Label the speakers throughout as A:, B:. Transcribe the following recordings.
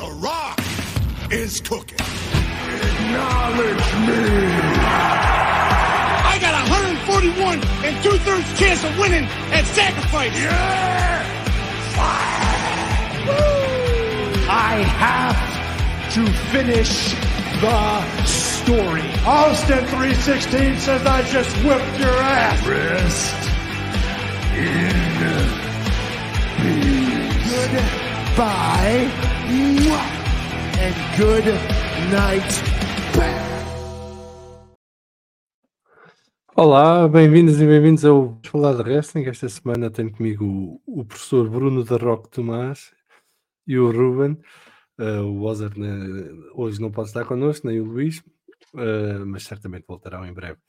A: The Rock is cooking.
B: Acknowledge me!
A: I got a 141 and two thirds chance of winning at sacrifice.
B: Yeah! Woo.
C: I have to finish the story.
D: Austin 316 says I just whipped your ass.
B: Rest in peace.
C: Goodbye. And good night.
E: Olá, bem-vindos e bem-vindos ao Falar de Wrestling. Esta semana tenho comigo o, o professor Bruno da Roque Tomás e o Ruben. Uh, o Ozer né, hoje não pode estar connosco, nem o Luís, uh, mas certamente voltarão em breve.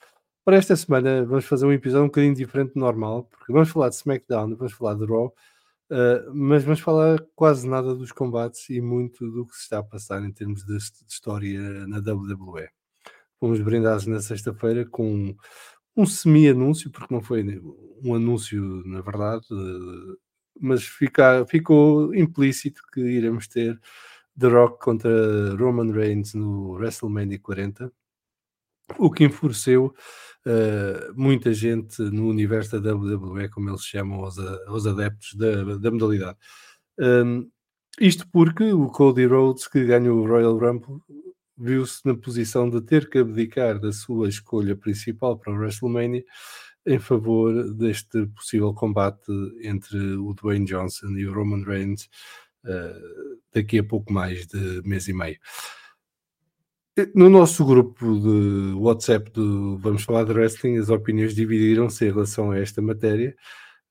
E: Para esta semana vamos fazer um episódio um bocadinho diferente do normal, porque vamos falar de SmackDown, vamos falar de Raw, uh, mas vamos falar quase nada dos combates e muito do que se está a passar em termos de, de história na WWE. Fomos brindados na sexta-feira com um semi-anúncio, porque não foi um anúncio na verdade, mas fica, ficou implícito que iremos ter The Rock contra Roman Reigns no WrestleMania 40, o que enfureceu uh, muita gente no universo da WWE, como eles chamam aos adeptos da, da modalidade. Um, isto porque o Cody Rhodes, que ganhou o Royal Rumble, viu-se na posição de ter que abdicar da sua escolha principal para o WrestleMania em favor deste possível combate entre o Dwayne Johnson e o Roman Reigns uh, daqui a pouco mais de mês e meio. No nosso grupo de WhatsApp do Vamos Falar de Wrestling, as opiniões dividiram-se em relação a esta matéria.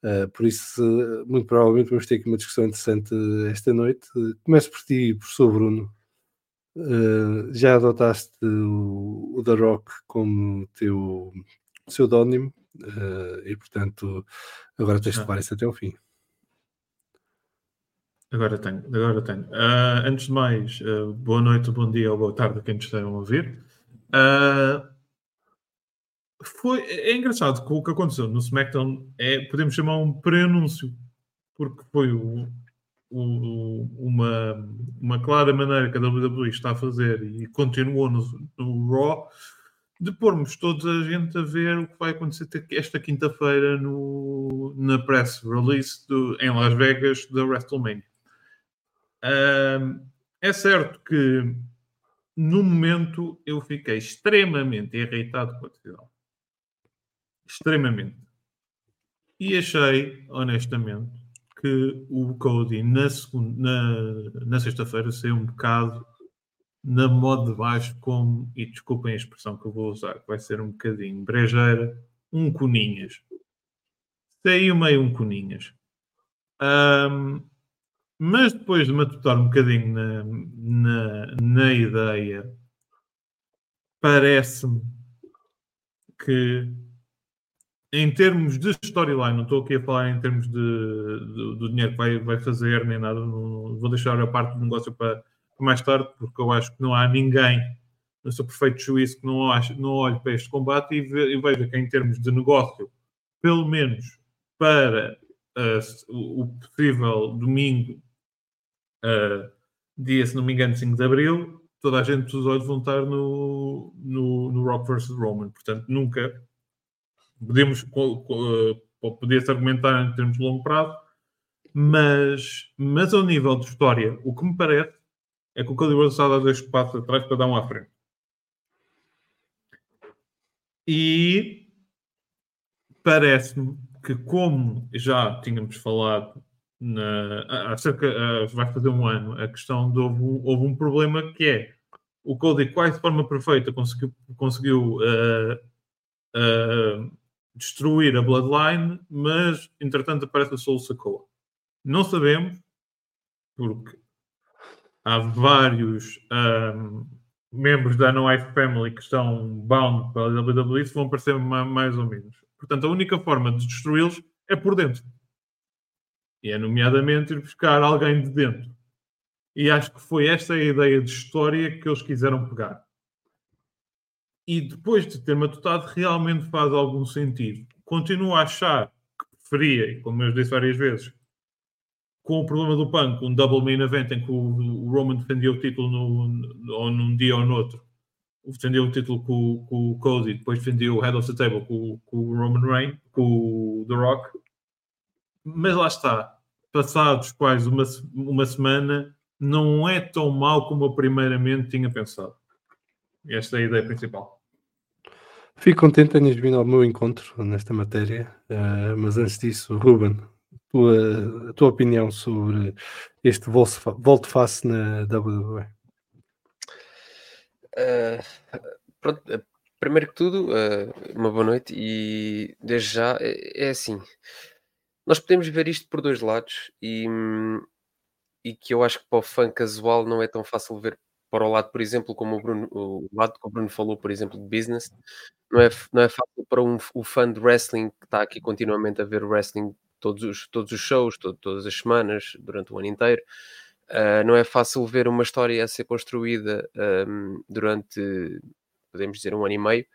E: Uh, por isso, muito provavelmente vamos ter aqui uma discussão interessante esta noite. Uh, começo por ti, professor Bruno. Uh, já adotaste o, o The Rock como teu pseudónimo e, portanto, agora tens de levar isso até ao fim.
F: Agora tenho, agora tenho. Uh, antes de mais, uh, boa noite, bom dia ou boa tarde a quem nos estejam a ouvir. Uh, foi, é engraçado que o que aconteceu no SmackDown é, podemos chamar um pré-anúncio, porque foi o, o, uma, uma clara maneira que a WWE está a fazer e continuou no, no Raw de pormos toda a gente a ver o que vai acontecer esta quinta-feira na press release do, em Las Vegas da WrestleMania. É certo que no momento eu fiquei extremamente irritado com a decisão. Extremamente. E achei, honestamente, que o Cody na, na, na sexta-feira saiu um bocado na moda de baixo, como, e desculpem a expressão que eu vou usar, que vai ser um bocadinho brejeira, um coninhas. Saiu meio um coninhas. Um, mas depois de matutar um bocadinho na, na, na ideia, parece-me que em termos de storyline, não estou aqui a falar em termos de, de, do dinheiro que vai, vai fazer, nem nada, não, vou deixar a parte do negócio para, para, mais tarde, porque eu acho que não há ninguém no seu perfeito juízo que não, não olhe para este combate e, ve, e veja que em termos de negócio, pelo menos para uh, o possível domingo, uh, dia, se não me engano, 5 de Abril, toda a gente dos olhos vão estar no, no, no Rock vs. Roman. Portanto, nunca podemos podia-se argumentar em termos de longo prazo, mas, mas ao nível de história, o que me parece é que o Cody Rhodes está a dar dois passos atrás para dar um à frente. E parece-me que, como já tínhamos falado na, acerca, vai fazer um ano, a questão de houve um, houve um problema que é o Cody quase de forma perfeita conseguiu, conseguiu uh, uh, destruir a Bloodline, mas entretanto aparece a Soul Sakoa. Não sabemos, porque há vários um, membros da No Life Family que estão bound pela WWE, vão aparecer mais ou menos. Portanto, a única forma de destruí-los é por dentro. E é nomeadamente ir buscar alguém de dentro. E acho que foi esta a ideia de história que eles quiseram pegar e depois de ter matutado, realmente faz algum sentido. Continuo a achar que preferia, como eu disse várias vezes, com o problema do Punk, um double main event em que o, Roman defendia o título no, no, ou num dia ou no outro, defendeu o título com, com o Cody, depois defendeu o Head of the Table com, com o Roman Reigns, com o The Rock. Mas lá está, passados quase uma, uma semana, não é tão mal como eu primeiramente tinha pensado. Esta é a ideia principal.
E: Fico contente tenhas vindo ao meu encontro nesta matéria, uh, mas antes disso, Ruben, tua, a tua opinião sobre este volte-face na WWE?
G: Uh, pronto, eh, primeiro que tudo, uh, uma boa noite e desde já é, é, assim. Nós podemos ver isto por dois lados e, e que eu acho que para o fã casual não é tão fácil ver para o lado, por exemplo, como o Bruno, o lado que o Bruno falou, por exemplo, de business, não é, não é fácil para um, o fã de wrestling que está aqui continuamente a ver wrestling todos os, todos os shows, todo, todas as semanas, durante o ano inteiro. Uh, não é fácil ver uma história a ser construída um, durante, podemos dizer, um ano e meio.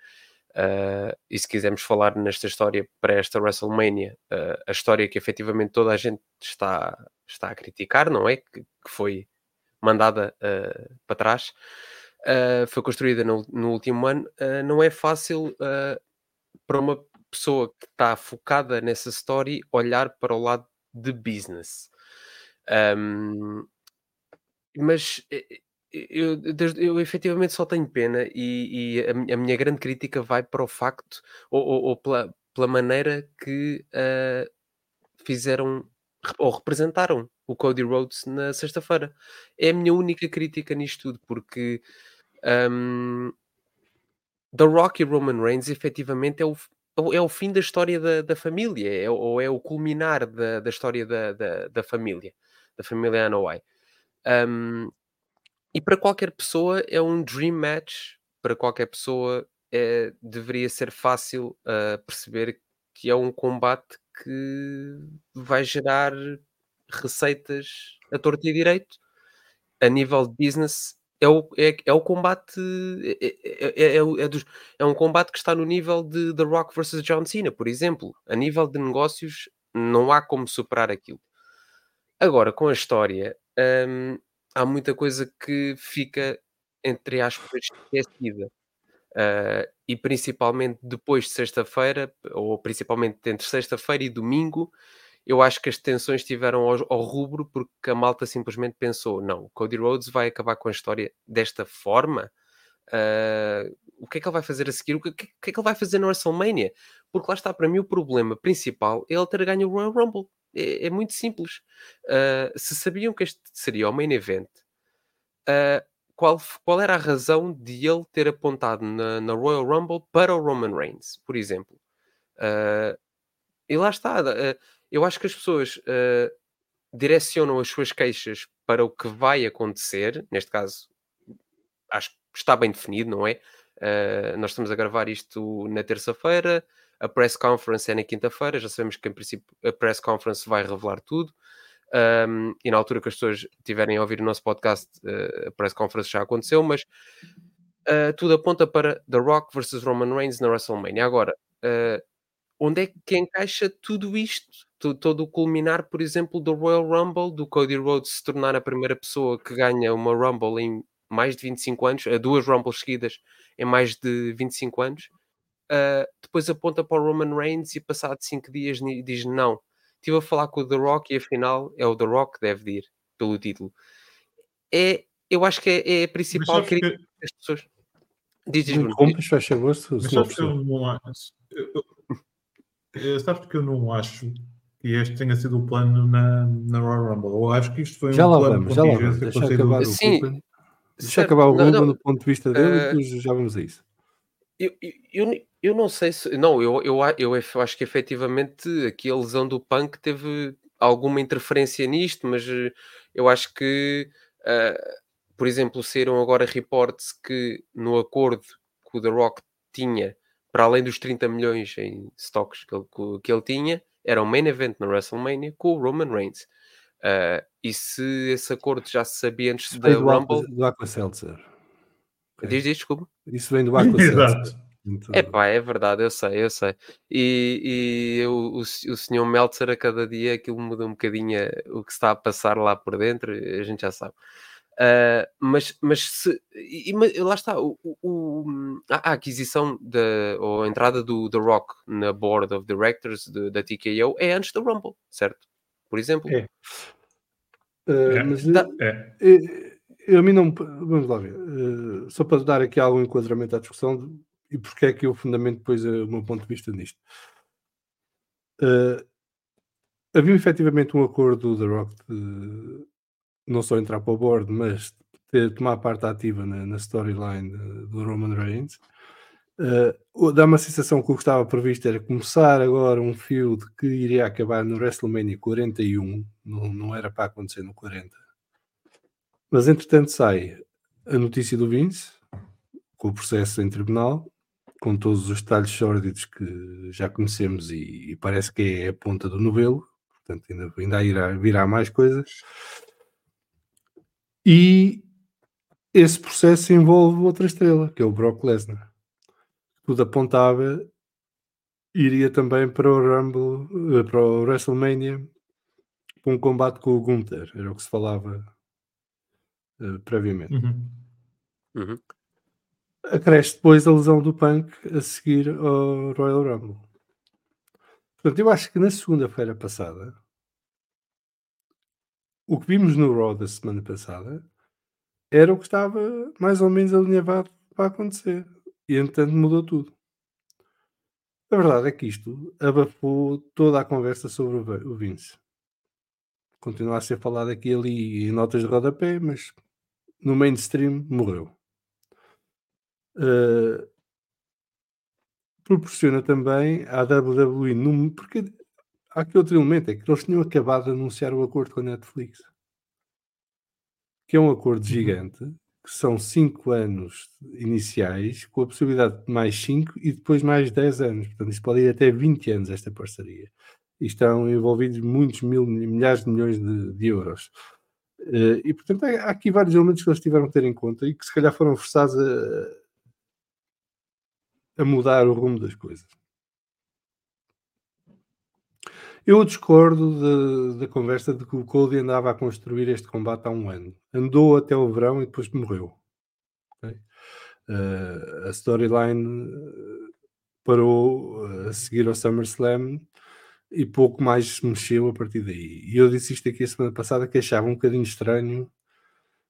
G: Uh, e se quisermos falar nesta história para esta WrestleMania, uh, a história que efetivamente toda a gente está, está a criticar, não é? Que, que foi mandada para trás, foi construída no, no último ano. não é fácil para uma pessoa que está focada nessa story olhar para o lado de business. Um, mas eh, eu, eu, efetivamente só tenho pena e, e a, a, minha grande crítica vai para o facto ou, ou, ou pela, pela, maneira que uh, fizeram ou representaram o Cody Rhodes na sexta-feira. É a minha única crítica nisto tudo, porque um, The Rock e Roman Reigns efetivamente é o, é o fim da história da, da família, é, ou é o culminar da, da história da, da, da família, da família Anoa'i. Um, e para qualquer pessoa é um dream match, para qualquer pessoa é, deveria ser fácil uh, perceber que é um combate que vai gerar receitas a torto e direito. A nível de business, é o, é, é o combate é, é, é, é, é, um combate que está no nível de The Rock versus John Cena, por exemplo. A nível de negócios, não há como superar aquilo. Agora, com a história, hum, há muita coisa que fica, entre aspas, esquecida. Uh, e principalmente depois de sexta-feira, ou principalmente entre sexta-feira e domingo, eu acho que as tensões estiveram ao, ao, rubro porque a malta simplesmente pensou: não, Cody Rhodes vai acabar com a história desta forma. Uh, o que é que ele vai fazer a seguir? O que, que, que, é que ele vai fazer no WrestleMania? Porque lá está, para mim, o problema principal é ele ter ganho o Royal Rumble. É, é muito simples. Uh, se sabiam que este seria o main event, uh, qual, qual era a razão de ele ter apontado na, na Royal Rumble para o Roman Reigns, por exemplo? Uh, e lá está. eu acho que as pessoas direcionam as suas queixas para o que vai acontecer. Neste caso, acho que está bem definido, não é? nós estamos a gravar isto na terça-feira a press conference é na quinta-feira, já sabemos que em princípio a press conference vai revelar tudo. Um, e na altura que as pessoas tiverem a ouvir o nosso podcast, uh, a press conference já aconteceu, mas uh, tudo aponta para The Rock versus Roman Reigns na WrestleMania. Agora, uh, onde é que encaixa tudo isto? Todo, o culminar, por exemplo, do Royal Rumble, do Cody Rhodes se tornar a primeira pessoa que ganha uma Rumble em mais de 25 anos, duas Rumbles seguidas em mais de 25 anos. Uh, depois aponta para o Roman Reigns e passado 5 dias diz não. Estive a falar com o The Rock e afinal é o The Rock que deve ir pelo título. É, eu acho que é, é a principal crítica que... das pessoas.
E: Diz, diz, Compras, faz favor, se
F: sabes que eu não acho. sabes que eu não acho que este tenha sido o plano na, na Royal Rumble. Eu acho que isto foi
E: já
F: um
E: lá
F: plano
E: vamos, já lá vamos. Deixa acabar o Sim, Deixa acabar o Ruben do ponto de vista dele uh, e depois já vamos a isso.
G: Eu, eu, eu não sei se. Não, eu, eu, eu, eu acho que efetivamente aqui a lesão do Punk teve alguma interferência nisto, mas eh, eu acho que, uh, por exemplo, saíram agora reportes que no acordo que o The Rock tinha, para além dos 30 milhões em stocks que ele, que ele tinha, era um main event na WrestleMania com o Roman Reigns. Uh, e se esse acordo já se sabia antes da Rumble.
E: Do Aqua Seltzer.
G: Okay. Diz, diz, desculpa.
E: Isso vem do Aqua Seltzer. Portanto,
G: É pá, é verdade, eu sei, eu sei. E, e o, o, o senhor Meltzer a cada dia aquilo muda um bocadinho eh, o que está a passar lá por dentro, a gente já sabe. Uh, mas, mas se, e, e, lá está, o, o, a, aquisição da, ou a entrada do The Rock na Board of Directors de, da TKO é antes do Rumble, certo? Por exemplo.
E: É. Uh,
F: É,
E: mas
F: é.
E: eh, eu, a mim não. Vamos lá ver. eh, só para dar aqui algum enquadramento à discussão de- e porque é que eu fundamento depois eh, o meu ponto de vista nisto. Eh, havia efetivamente um acordo do The Rock de não só entrar para o board, mas ter, tomar parte ativa na, na storyline de- do Roman Reigns. O- dá uma sensação que o que estava previsto era começar agora um feud que iria acabar no WrestleMania 41, não, não era para acontecer no 40. Mas entretanto sai a notícia do Vince, com o processo em tribunal, com todos os detalhes sórdidos que já conhecemos e, e parece que é a ponta do novelo, portanto ainda, ainda irá, virá mais coisas. E esse processo envolve outra estrela, que é o Brock Lesnar. Tudo apontava iria também para o Rumble, eh, para o WrestleMania, para um combate com o Gunther, era o que se falava eh, previamente.
F: Uhum.
G: Uhum.
E: Acresce depois a lesão do Punk a seguir ao Royal Rumble. Portanto, eu acho que na segunda-feira passada, o que vimos no Raw da semana passada era o que estava mais ou menos alinhavado para acontecer. E entretanto mudou tudo. A verdade é que isto abafou toda a conversa sobre o Vince. Continua a ser falado aqui e ali em notas de rodapé, mas no mainstream morreu. Uh, proporciona também à WWE, num- porque há aqui outro elemento, é que eles tinham acabado de anunciar o acordo com a Netflix, que é um acordo gigante, que são 5 anos iniciais, com a possibilidade de mais 5 e depois mais 10 anos. Portanto, isto pode ir até 20 anos, esta parceria. E estão envolvidos muitos mil, milhares de milhões de, de euros. Eh, e, portanto, há aqui vários elementos que eles tiveram que ter em conta e que se calhar foram forçados a, a mudar o rumo das coisas. Eu discordo da, da conversa de que o Cody andava a construir este combate há um ano. Andou até o verão e depois morreu. Ok? Eh, a storyline eh, parou a seguir ao SummerSlam e pouco mais se mexeu a partir daí. E eu disse isto aqui a semana passada que achava um bocadinho estranho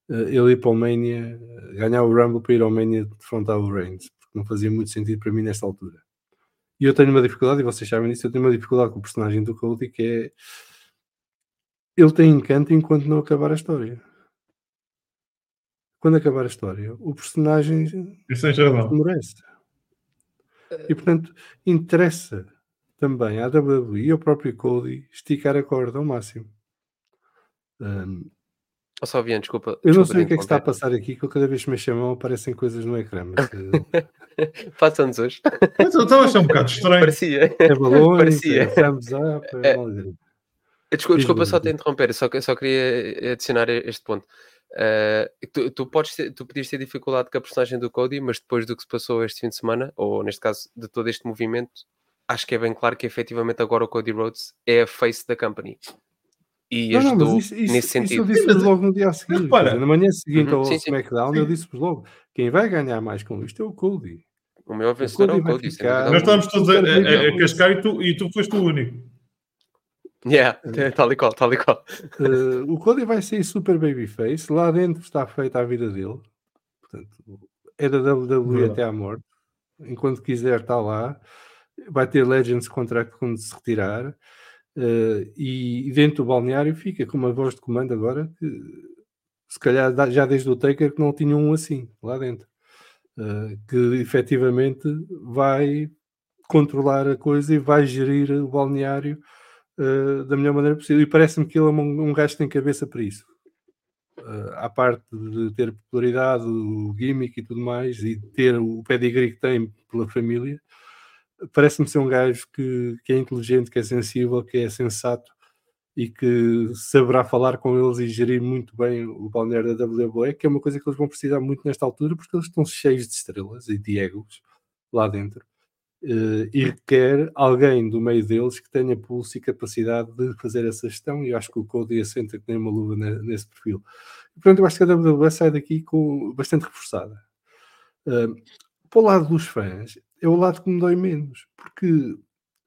E: eh, ele ir para o Mania, eh, ganhar o Rumble para ir ao Mania defrontar o Reigns, porque não fazia muito sentido para mim nesta altura. E eu tenho uma dificuldade, e vocês sabem disso, eu tenho uma dificuldade com o personagem do Cody que é ele tem encanto enquanto não acabar a história. Quando acabar a história, o personagem
F: Isso razão.
E: merece. E portanto, interessa também à WWE e ao próprio Cody esticar a corda ao máximo. Um,
G: Oh, só Vian, desculpa.
E: eu não sei o que é que está a passar aqui, que eu cada vez que me chamam aparecem coisas no ecrã. Mas, eh,
G: Faça-nos hoje.
F: Mas eu estava a achar um bocado estranho.
G: Parecia.
E: é balões,
G: Parecia.
E: é thumbs up, é,
G: É.
E: alegria.
G: Desculpa, desculpa só te interromper, só, que- só queria adicionar este ponto. Uh, tu, tu, podes ter, tu podias ter dificuldade com a personagem do Cody, mas depois do que se passou este fim de semana, ou neste caso de todo este movimento, acho que é bem claro que efetivamente agora o Cody Rhodes é a face da company. E
E: Não, não,
G: ajudou
E: mas isso, isso,
G: nesse
E: isso
G: sentido.
E: eu disse
F: Mas-
E: logo no dia quer dizer, na manhã seguinte
G: Uhum,
E: ao
G: sim, sim.
E: SmackDown, eu disse-vos logo: quem vai ganhar mais com isto é o Cody.
G: O maior vencedor é o Cody.
E: ficar-
F: Nós estávamos todos a, a- a- a cascar e tu, e tu foste o único.
G: Yeah, tal e qual, tal e qual.
E: Eh, o Cody vai ser super babyface. Lá dentro está feita a vida dele. Portanto, é da WWE
F: Verdade.
E: até à morte. Enquanto quiser, está lá. Vai ter Legends Contract quando se retirar. Eh, e, e dentro do balneário fica com uma voz de comando agora que se calhar já desde o Taker que não tinha um assim lá dentro. Eh, que efetivamente vai controlar a coisa e vai gerir o balneário uh, da melhor maneira possível. E parece-me que ele é um, um gajo que tem cabeça para isso. Uh, à parte de ter popularidade, o gimmick e tudo mais, e ter o pedigree que tem pela família, parece-me ser um gajo que, que é inteligente, que é sensível, que é sensato e que saberá falar com eles e gerir muito bem o balneário da WWE, que é uma coisa que eles vão precisar muito nesta altura, porque eles estão cheios de estrelas e de egos lá dentro. Uh, e requer alguém do meio deles que tenha pulso e capacidade de fazer essa gestão, e eu acho que o Cody assenta que nem uma luva nesse perfil. E, portanto, eu acho que a WWE sai daqui com, bastante reforçada. Uh, para o lado dos fãs, é o lado que me dói menos, porque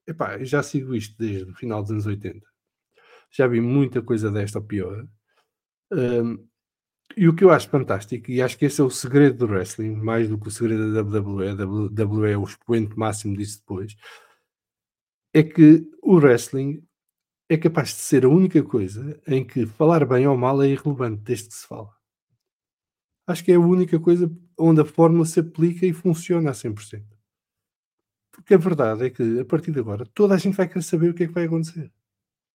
E: epá, já sigo isto desde o final dos anos 80. Já vi muita coisa desta ou pior. Um, e o que eu acho fantástico, e acho que esse é o segredo do wrestling, mais do que o segredo da WWE, a WWE é o expoente máximo disso depois, é que o wrestling é capaz de ser a única coisa em que falar bem ou mal é irrelevante desde que se fala. Acho que é a única coisa onde a fórmula se aplica e funciona a 100%. Porque a verdade é que, a partir de agora, toda a gente vai querer saber o que é que vai acontecer.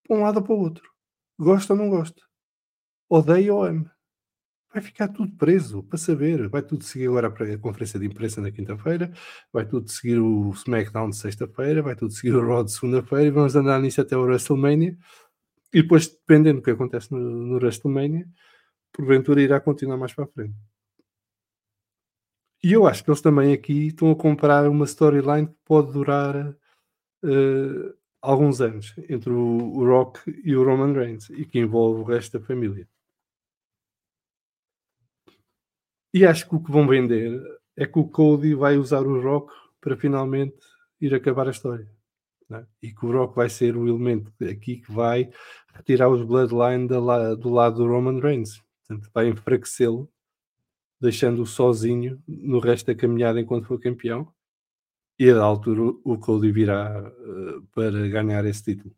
E: Para um lado ou para o outro. Gosta ou não gosta. Odeia ou ama. Vai ficar tudo preso para saber. Vai tudo seguir agora a conferência de imprensa na quinta-feira, vai tudo seguir o SmackDown de sexta-feira, vai tudo seguir o Raw de segunda-feira e vamos andar nisso até o WrestleMania. E depois, dependendo do que acontece no, no WrestleMania, porventura irá continuar mais para a frente. E eu acho que eles também aqui estão a comprar uma storyline que pode durar uh, alguns anos entre o, o, Rock e o Roman Reigns e que envolve o resto da família. E acho que o que vão vender é que o Cody vai usar o Rock para finalmente ir acabar a história. É? E que o Rock vai ser o elemento aqui que vai retirar os Bloodline do lado do Roman Reigns. Portanto, vai enfraquecê-lo deixando-o sozinho no resto da caminhada enquanto for campeão. E a altura o Cody virá uh, para ganhar esse título.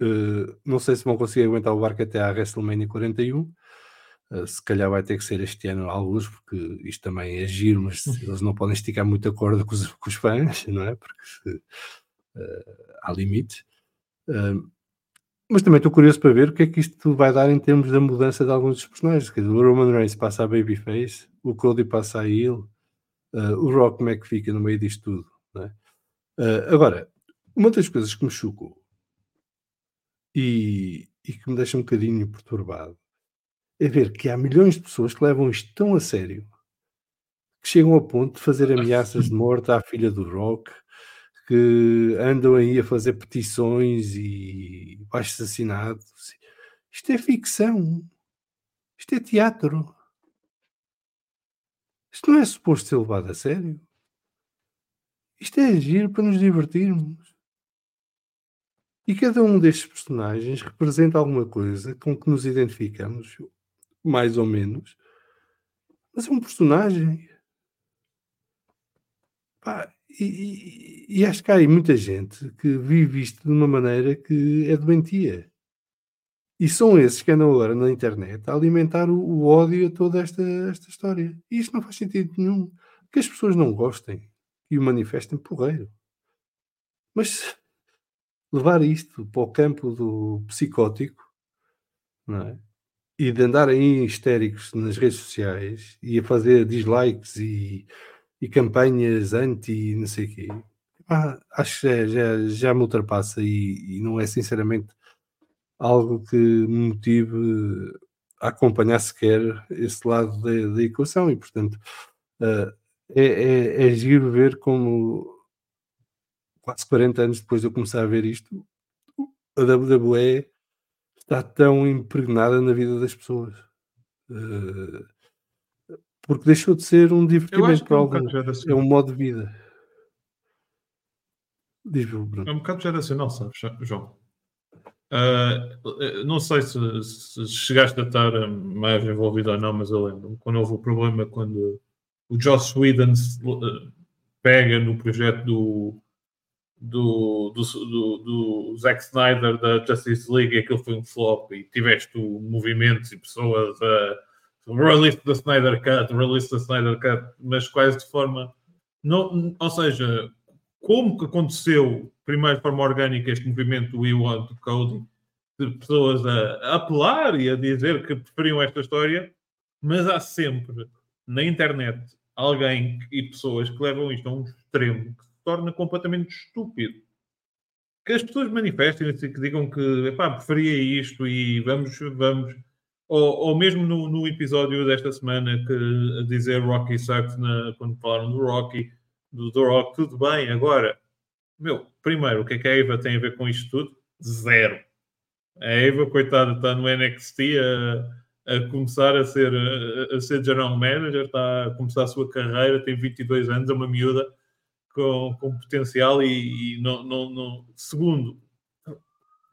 E: Uh, não sei se vão conseguir aguentar o barco até à WrestleMania 41. Uh, eh, se calhar vai ter que ser este ano alguns, porque isto também é giro, mas eles não podem esticar muita corda com os, com os fãs, não é? Porque há limites. Mas também estou curioso para ver o que é que isto vai dar em termos da mudança de alguns dos personagens. Quer dizer, o Roman Reigns passa a Babyface, o Cody passa a Heel, uh, o Rock como é que fica no meio disto tudo. É? Uh, agora, uma das coisas que me chocou e, e, que me deixa um bocadinho perturbado é ver que há milhões de pessoas que levam isto tão a sério que chegam ao ponto de fazer ameaças de morte à filha do Rock, que andam aí a fazer petições e baixos assinados. Isto é ficção. Isto é teatro. Isto não é suposto ser levado a sério. Isto é agir para nos divertirmos. E cada um destes personagens representa alguma coisa com que nos identificamos, mais ou menos. Mas é um personagem. Pá, e, e, acho que há aí muita gente que vive isto de uma maneira que é doentia. E são esses que andam agora na internet a alimentar o, o ódio a toda esta, esta história. E isto não faz sentido nenhum. Que as pessoas não gostem e o manifestem porreiro. Mas levar isto para o campo do psicótico não é? e de andarem histéricos nas redes sociais e a fazer dislikes e e campanhas anti não sei o quê, ah, acho que já, já, já me ultrapassa e, e, não é sinceramente algo que me motive a acompanhar sequer esse lado da, da equação e portanto uh, é, é, é giro ver como quase 40 anos depois de eu começar a ver isto a WWE está tão impregnada na vida das pessoas. Uh, porque deixou de ser um divertimento para é um alguns. É um modo de vida. Diz o Bruno.
F: É um bocado geracional, sabes, João? Uh, não sei se, se, chegaste a estar mais envolvido ou não, mas eu lembro quando houve o problema quando o Joss Whedon uh, pega no projeto do, do, do, do, do Zack Snyder da Justice League e aquilo foi um flop e tiveste movimentos e pessoas a release da Snyder Cut, release da Snyder Cut, mas quase de forma. Não, ou seja, como que aconteceu, primeiro de forma orgânica, este movimento do We Want Code, de pessoas a, a apelar e a dizer que preferiam esta história, mas há sempre na internet alguém e pessoas que levam isto a um extremo que se torna completamente estúpido. Que as pessoas manifestem-se que digam que epá, preferia isto e vamos, vamos ou, ou mesmo no, no, episódio desta semana que dizer Rocky sucks na, quando falaram do Rocky, do The Rock, tudo bem. Agora, meu, primeiro, o que é que a Eva tem a ver com isto tudo? Zero. A Eva, coitada, está no NXT a, a começar a ser, a, a, ser general manager, está a começar a sua carreira, tem 22 anos, é uma miúda com, com potencial e, e não, não, não, segundo,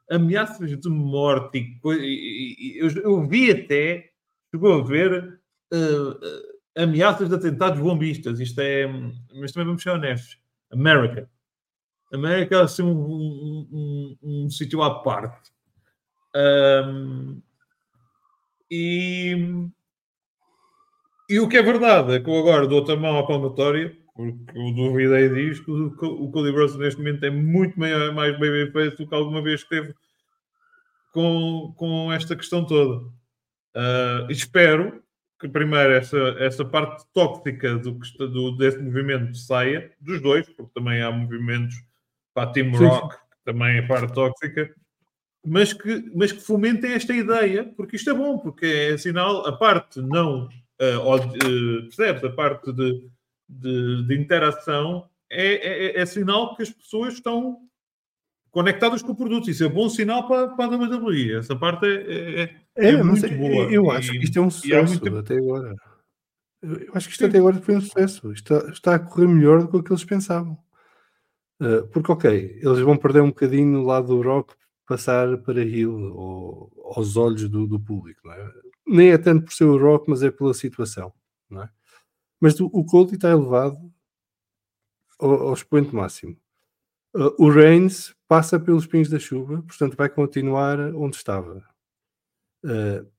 F: ameaças de morte e, eu, eu, vi até, chegou a ver uh, ameaças de atentados bombistas. Isto é, mas também vamos ser honestos. América. América é assim um, um, um, um sítio à parte. Um, e, e o que é verdade é que eu agora dou a mão à palmatória, porque eu duvidei disto. O, Cody Rhodes neste momento é muito maior, mais bem feito do que alguma vez esteve com, com esta questão toda. Uh, espero que primeiro essa, essa parte tóxica do, do, desse movimento saia, dos dois, porque também há movimentos para a Team Rock, que também é parte tóxica, mas que, mas que fomentem esta ideia, porque isto é bom, porque é sinal, a parte não, uh, uh, percebes, a parte de, de, de interação é, é, é, sinal que as pessoas estão conectadas com o produto. Isso é bom sinal para, para a WWE. Essa parte é, é, é, é, é muito boa.
E: Eu acho que isto é um sucesso muito... até agora. Eu acho que isto Sim. até agora foi um sucesso. Está, está a correr melhor do que o que eles pensavam. Uh, porque, ok, eles vão perder um bocadinho lado do rock passar para Hill ou aos olhos do, do público. É? Nem é tanto por ser o rock, mas é pela situação. É? Mas o, o Cody está elevado ao, ao expoente máximo. Uh, o Reigns passa pelos pingos da chuva, portanto vai continuar onde estava. Uh,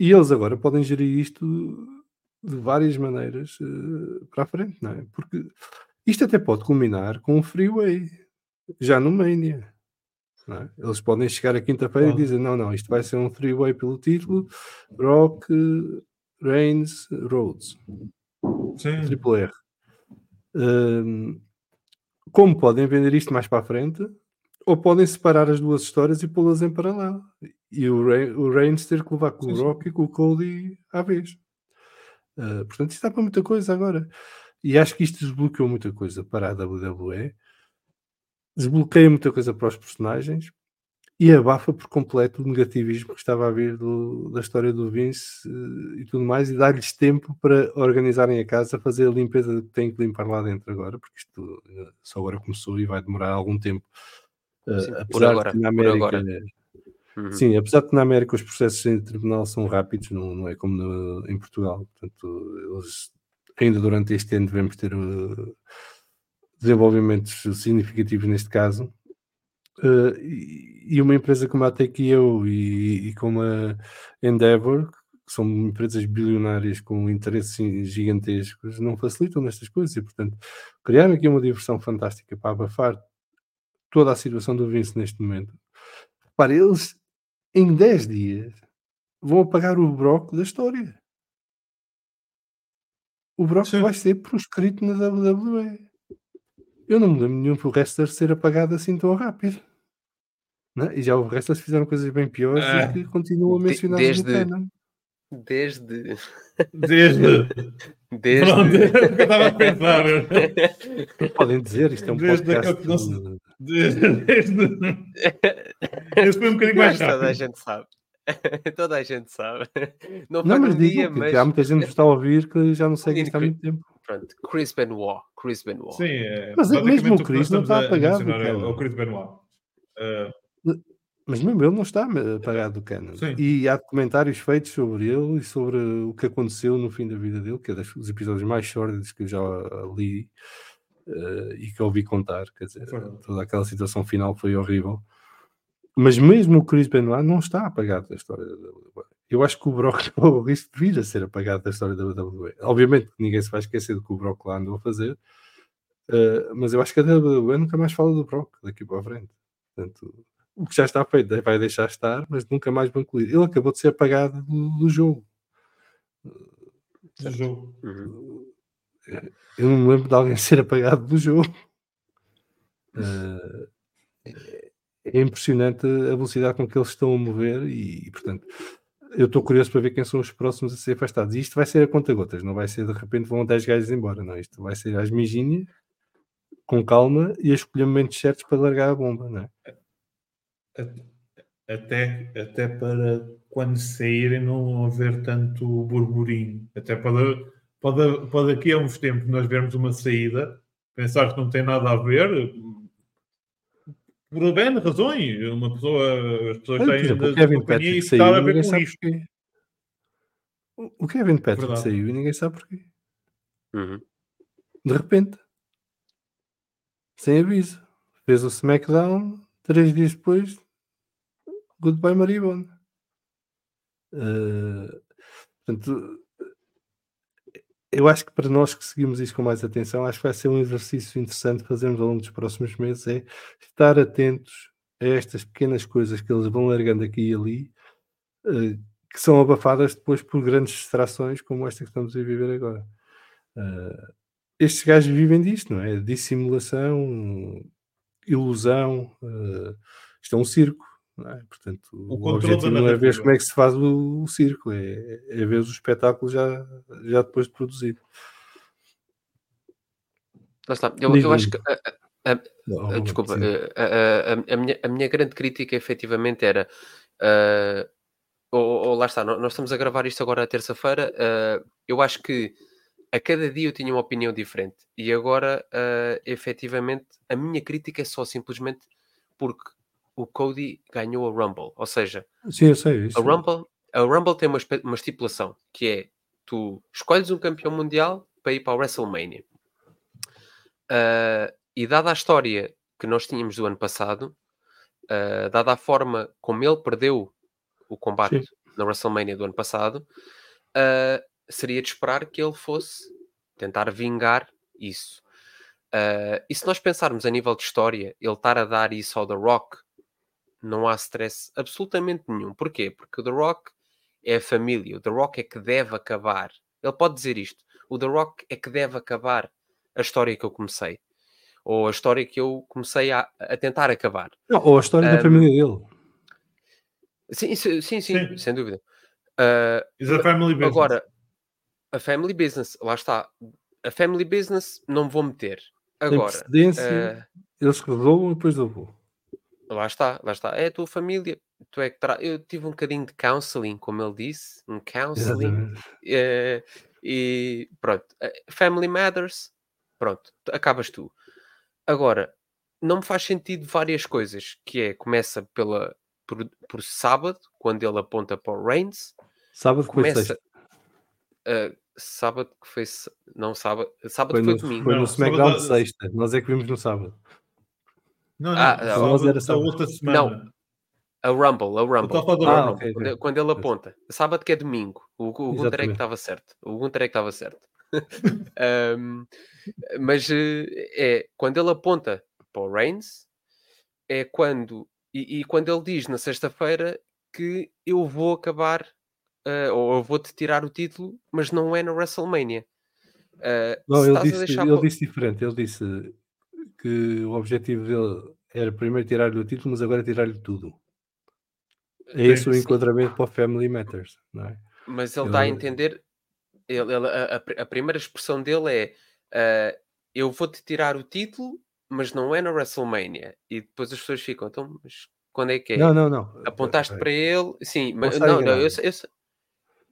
E: e eles agora podem gerir isto de várias maneiras uh, para a frente, não é? Porque isto até pode culminar com um freeway, já no Mania. É? Eles podem chegar a quinta-feira e dizer: não, não, isto vai ser um freeway pelo título, Rock, Reigns, Rhodes. Sim. Triple R. Um, como podem vender isto mais para a frente, ou podem separar as duas histórias e pô-las em paralelo. E o, o Reigns ter que levar com o Rock e com o Cody à vez. Uh, portanto, isto dá para muita coisa agora. E acho que isto desbloqueou muita coisa para a WWE, desbloqueia muita coisa para os personagens e abafa por completo o negativismo que estava a vir do, da história do Vince uh, e tudo mais, e dá-lhes tempo para organizarem a casa, fazer a limpeza que têm que limpar lá dentro agora, porque isto uh, só agora começou e vai demorar algum tempo. Uh, sim,
G: por agora, na América, agora.
E: Uhum. Sim, apesar de que na América os processos em tribunal são rápidos, não, não é como no, em Portugal. Portanto, eles, ainda durante este ano devemos ter desenvolvimentos significativos neste caso. Uh, e uma empresa como a TKO e, e como a Endeavor, que são empresas bilionárias com interesses gigantescos, não facilitam nestas coisas e, portanto, criaram aqui uma diversão fantástica para abafar toda a situação do Vince neste momento. Para eles, em 10 dias, vão apagar o Brock da história. O Brock Sim. vai ser proscrito na WWE. Eu não me lembro nenhum o wrestler ser apagado assim tão rápido. Né? E já o resto fizeram coisas bem piores ah, e que continuam a mencionar
G: desde. Desde.
F: Desde.
G: Desde.
F: Pronto, é eu estava a pensar.
E: Podem dizer, isto é um desde podcast. Nosso...
F: De... Desde. desde... Esse foi um bocadinho mais rápido.
G: Toda a gente sabe. Toda a gente sabe. Não,
E: não mas um digo dia, mas... há muita gente que está a ouvir que já não segue isto há muito tempo.
G: Pronto, Chris Benoit. Chris Benoit.
F: Sim, é,
E: mas mesmo o Chris não está apagado.
F: É o Chris Benoit. Uh,
E: mas mesmo ele não está apagado do canon. Sim. E há documentários feitos sobre ele e sobre o que aconteceu no fim da vida dele, que é dos episódios mais sórdidos que eu já li uh, e que ouvi contar. Quer dizer, toda aquela situação final foi horrível. Mas mesmo o Chris Benoit não está apagado da história da WWE. Eu acho que o Brock o risco de vir a ser apagado da história da WWE. Obviamente ninguém se vai esquecer do que o Brock lá andou a fazer, uh, mas eu acho que a WWE nunca mais fala do Brock daqui para a frente. Portanto, o que já está feito vai deixar estar, mas nunca mais vão incluir. Ele acabou de ser apagado do, do jogo.
F: Do jogo. Uhum.
E: Eu não me lembro de alguém ser apagado do jogo. Uh, é impressionante a velocidade com que eles estão a mover e, portanto, eu estou curioso para ver quem são os próximos a ser afastados. E isto vai ser a conta-gotas, não vai ser de repente vão 10 gajos embora, não. Isto vai ser às mijinhas, com calma e a escolher momentos certos para largar a bomba, não é?
F: Até, até para quando saírem não haver tanto burburinho. Até para, para, para daqui a uns tempos nós vermos uma saída, pensar que não tem nada a ver, por bem razões. Uma pessoa, as pessoas
E: Olha,
F: têm
E: exemplo, o Kevin Patrick
F: a
E: saiu e
F: ver
E: ninguém
F: com
E: sabe
F: isto.
E: porquê. O- Kevin Patrick
F: Verdade.
E: saiu e ninguém sabe porquê.
G: Uhum.
E: De repente. Sem aviso. Fez o SmackDown, três dias depois, Goodbye Maribona. Uh, portanto, eu acho que para nós que seguimos isto com mais atenção, acho que vai ser um exercício interessante fazermos ao longo dos próximos meses, é estar atentos a estas pequenas coisas que eles vão largando aqui e ali, uh, que são abafadas depois por grandes distrações como esta que estamos a viver agora. Uh, estes gajos vivem disto, não é? Dissimulação, ilusão, uh, isto é um circo. Não é? Portanto, o,
F: O
E: objetivo não é ver como é que se faz o, o circo, é, é ver o espetáculo já, já depois de produzido.
G: Lá está. Eu, eu acho que. a- a-
E: Não,
G: Ah, Desculpa, eh, a, a- a minha, a minha grande crítica efetivamente era. ah, ou, ou lá está, nó- nós estamos a gravar isto agora à terça-feira. ah, eu acho que a cada dia eu tinha uma opinião diferente e agora, ah, efetivamente, a minha crítica é só simplesmente porque o Cody ganhou a Rumble. Ou seja,
E: Sim, eu sei.
G: A Rumble, a Rumble tem uma, uma estipulação que é tu escolhes um campeão mundial para ir para o WrestleMania. Ah, e dada a história que nós tínhamos do ano passado, ah, dada a forma como ele perdeu o combate
E: Sim.
G: na WrestleMania do ano passado, ah, seria de esperar que ele fosse tentar vingar isso. E se nós pensarmos a nível de história, ele estar a dar isso ao The Rock, não há stress absolutamente nenhum. Porquê? Porque o The Rock é a família, o The Rock é que deve acabar. Ele pode dizer isto: o The Rock é que deve acabar a história que eu comecei, ou a história que eu comecei a, a tentar acabar.
E: Não, ou a história da
G: Ahm,
E: família dele.
G: Sim, sim, sim,
F: Sim.
G: sem dúvida.
F: Is a family business.
G: Agora, a family business, lá está. A family business não vou meter.
E: Tem
G: Agora,
E: precedência,
G: ah,
E: eles resolvam e depois eu vou.
G: Lá está, lá está. É a tua família, tu é que tra... Eu tive um bocadinho de counseling, como ele disse, um counseling, eh, e pronto. eh, Family matters, pronto, acabas tu. Agora, não me faz sentido várias coisas, que é, começa pela, por, por sábado, quando ele aponta para o Reigns,
E: Sábado que foi
G: começa
E: sexta.
G: uh, sábado que foi não sábado sábado
E: Foi
G: foi,
E: no,
G: domingo
E: foi no
F: Não,
E: SmackDown de
F: sábado-
E: sexta. Nós é que vimos no sábado.
F: Não, não.
G: Ah, não.
F: Da outra semana.
G: a Rumble a Rumble
F: estou a do
E: Ah,
F: Rumble.
E: ok,
G: quando,
E: ok.
G: quando ele aponta sábado que é domingo o, o Gunter é que
E: Exatamente.
G: estava certo o Gunter é que estava certo Um, mas eh, é quando ele aponta para o Reigns é quando e, e quando ele diz na sexta-feira que eu vou acabar eh, ou eu vou-te tirar o título mas não é na WrestleMania Uh,
E: Não, ele disse, ele disse diferente. Ele disse que o objetivo dele era primeiro tirar-lhe o título, mas agora tirar-lhe tudo. É esse o enquadramento para o Family Matters, não é?
G: Mas ele está a
E: Ele-
G: entender. Ele, ele- a, a- a primeira expressão dele é: ah, Eu vou-te tirar o título, mas não é na WrestleMania. E depois as pessoas ficam: Então, mas quando é que é?
E: Não, não, não.
G: Apontaste para ele? Sim, mas não, não, eu, eu,
E: Mas o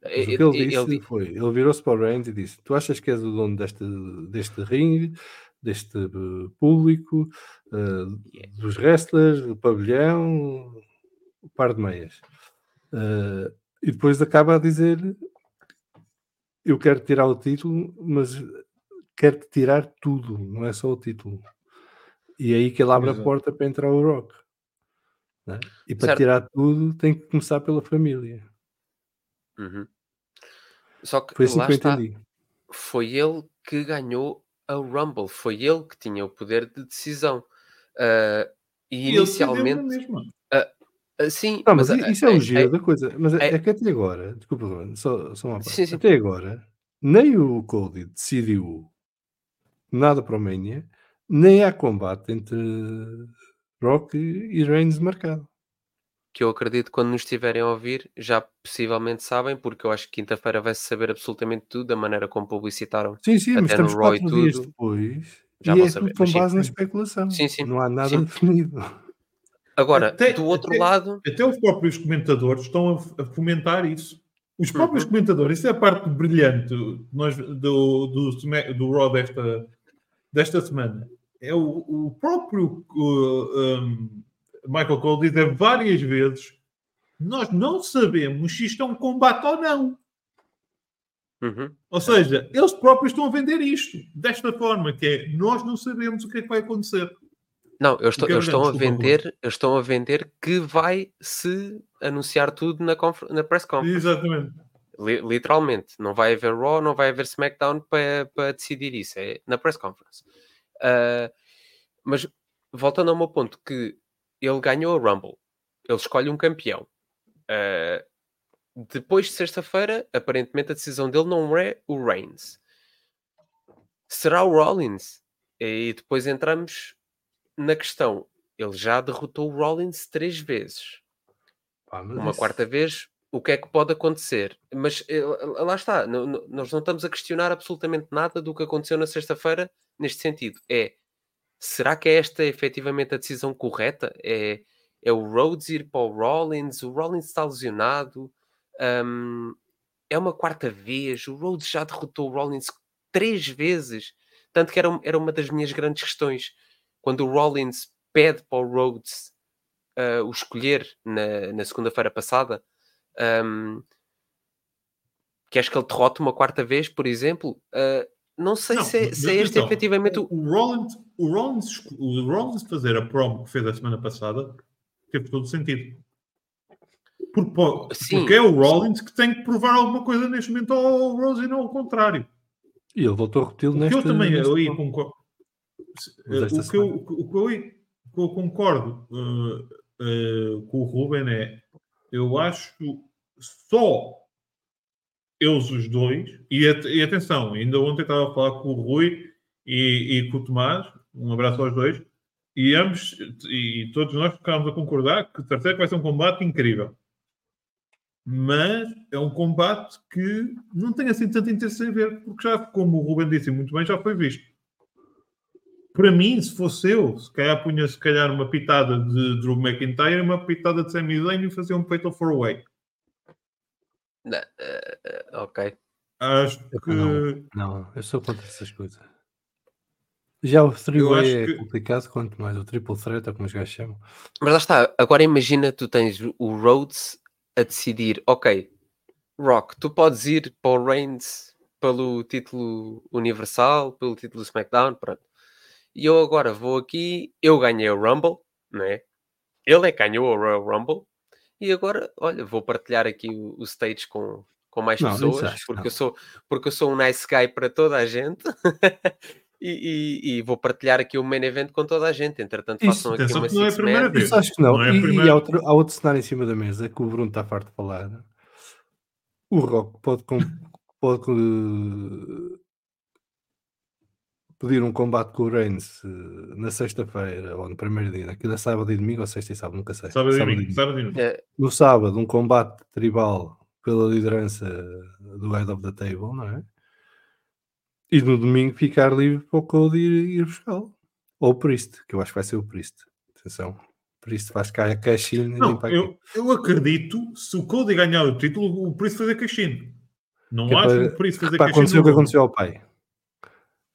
E: que
G: ele-
E: ele disse
G: ele-
E: foi: ele virou-se para o Reigns e disse: Tu achas que és o dono deste, deste ringue, deste eh, público, eh, dos wrestlers, do pavilhão, o par de meias. Eh, e depois acaba a dizer: Eu quero tirar o título, mas quero tirar tudo, não é só o título. E é aí que ele abre a
F: Exato.
E: porta para entrar o Rock. né? E para
G: Certo.
E: tirar tudo tem que começar pela família.
G: Uhum. Só que
E: Foi assim
G: lá
E: que eu
G: está,
E: entendi.
G: foi ele que ganhou a Rumble, foi ele que tinha o poder de decisão. Ah, e
F: E
G: inicialmente,
F: mesma.
G: ah, sim,
E: Não, mas,
G: a-
E: isso é o
G: a-
E: giro
G: a-
E: da coisa. Mas é,
G: é-
E: é que até agora, desculpa, só, só uma parte.
G: Sim, sim.
E: Até agora, nem o Cody decidiu nada para o Mania, nem há combate entre Rock e Reigns marcado.
G: Que eu acredito que quando nos estiverem a ouvir já possivelmente sabem, porque eu acho que quinta-feira vai-se saber absolutamente tudo da maneira como publicitaram.
E: Sim, sim,
G: Até no e
E: quatro dias
G: tudo,
E: depois
G: já
E: e
G: vão
E: é
G: saber,
E: tudo com
G: mas sim.
E: base na especulação.
G: Sim, sim.
E: Não há nada
G: Sim.
E: definido.
G: Agora,
F: Até-
G: do outro
F: até-
G: lado,
F: Até os próprios comentadores estão a, a fomentar isso. Os
G: Uhum.
F: próprios comentadores, isso é a parte brilhante do, nós- do, do, do Raw desta, desta semana. É o, o próprio uh, um, Michael Cole dizer várias vezes: nós não sabemos se isto é um combate ou não.
G: uhum,
F: Ou seja, eles próprios estão a vender isto desta forma, que é nós não sabemos o que é que vai acontecer.
G: não, eu estou, eles estão a vender, eles estão a vender que vai se anunciar tudo na, na press conference.
F: Exatamente.
G: Li- literalmente, não vai haver Raw, não vai haver SmackDown para, para decidir isso, é na press conference. Ah, mas voltando ao meu ponto, que ele ganhou a Rumble, ele escolhe um campeão. Ah, depois de sexta-feira, aparentemente a decisão dele não é o Reigns. Será o Rollins? E depois entramos na questão. Ele já derrotou o Rollins três vezes
E: mas
G: uma
E: isso-
G: quarta vez, o que é que pode acontecer? Mas eh, lá está, nós não estamos a questionar absolutamente nada do que aconteceu na sexta-feira neste sentido. É será que é esta efetivamente a decisão correta? É, é o Rhodes ir para o Rollins? O Rollins está lesionado? Hum, é uma quarta vez? O Rhodes já derrotou o Rollins três vezes? Tanto que era, era uma das minhas grandes questões. Quando o Rollins pede para o Rhodes uh, o escolher na, na segunda-feira passada, um, queres que ele derrote uma quarta vez, por exemplo? Uh, não sei
F: Não,
G: se, é- se é este
F: atenção,
G: efetivamente o.
F: o Rollins, o Rollins, o Rollins fazer a promo que fez a semana passada teve todo o sentido.
G: Sim.
F: porque é o Rollins que tem que provar alguma coisa neste momento ao Rose e não ao contrário.
E: E ele voltou a repeti-lo nesta...
F: eu também
E: nesta-
F: eu aí concordo. O que, eu, o que eu aí- o que eu concordo uh, uh, com o Ruben é eu acho que só eles os dois, e, at- e atenção, ainda ontem estava a falar com o Rui e, e com o Tomás, um abraço aos dois, e ambos, e todos nós ficámos a concordar que o terceiro vai ser um combate incrível. Mas é um combate que não tem assim tanto interesse em ver, porque já, como o Ruben disse muito bem, já foi visto. Para mim, se fosse eu, se calhar punha se calhar uma pitada de Drew McIntyre e uma pitada de Sami Zayn e fazia um Fatal 4-Way.
G: Não, uh, ok.
F: Acho que...
E: não. Não, eu sou contra essas coisas. Já o
F: acho
E: é
F: que-
E: complicado, quanto mais o triple threat, é como os gajos chamam.
G: Mas lá está, agora imagina tu tens o Rhodes a decidir, ok, Rock, tu podes ir para o Reigns pelo título Universal, pelo título SmackDown, pronto. E eu agora vou aqui, eu ganhei o Rumble, não é? Ele é que ganhou o Royal Rumble. E agora, olha, vou partilhar aqui o, o stage com, com mais
E: Não,
G: pessoas, porque
E: não.
G: eu, sou, porque eu sou um nice guy para toda a gente. e, e- e vou partilhar aqui o main event com toda a gente. Entretanto,
E: Isso,
G: façam aqui uma
F: que não é a primeira vez.
E: Isso acho que não.
F: Não é a
E: e e há, outro, há outro cenário em cima da mesa que o Bruno está farto de falar. O Rock pode, com- pode eh, pedir um combate com o Reigns eh, na sexta-feira ou no primeiro dia, aquilo é sábado e domingo ou sexta e sábado, nunca sei.
F: Sábado e
E: Sábado e
F: domingo,
E: domingo.
F: sábado e domingo.
G: Eh,
E: No sábado, um combate tribal pela liderança do Head of the Table, não é? E no domingo ficar livre para o Cody ir, ir buscá-lo. Ou o Priest, que eu acho que vai ser o Priest. Atenção. O Priest faz cá a cash in e
F: Não, eu, eu acredito, se o Cody ganhar o título, o Príncipe fazer caixinho. Não
E: Que é
F: acho
E: para-
F: que o Príncipe fazer
E: Para
F: caixinho.
E: acontecer o que aconteceu ao pai.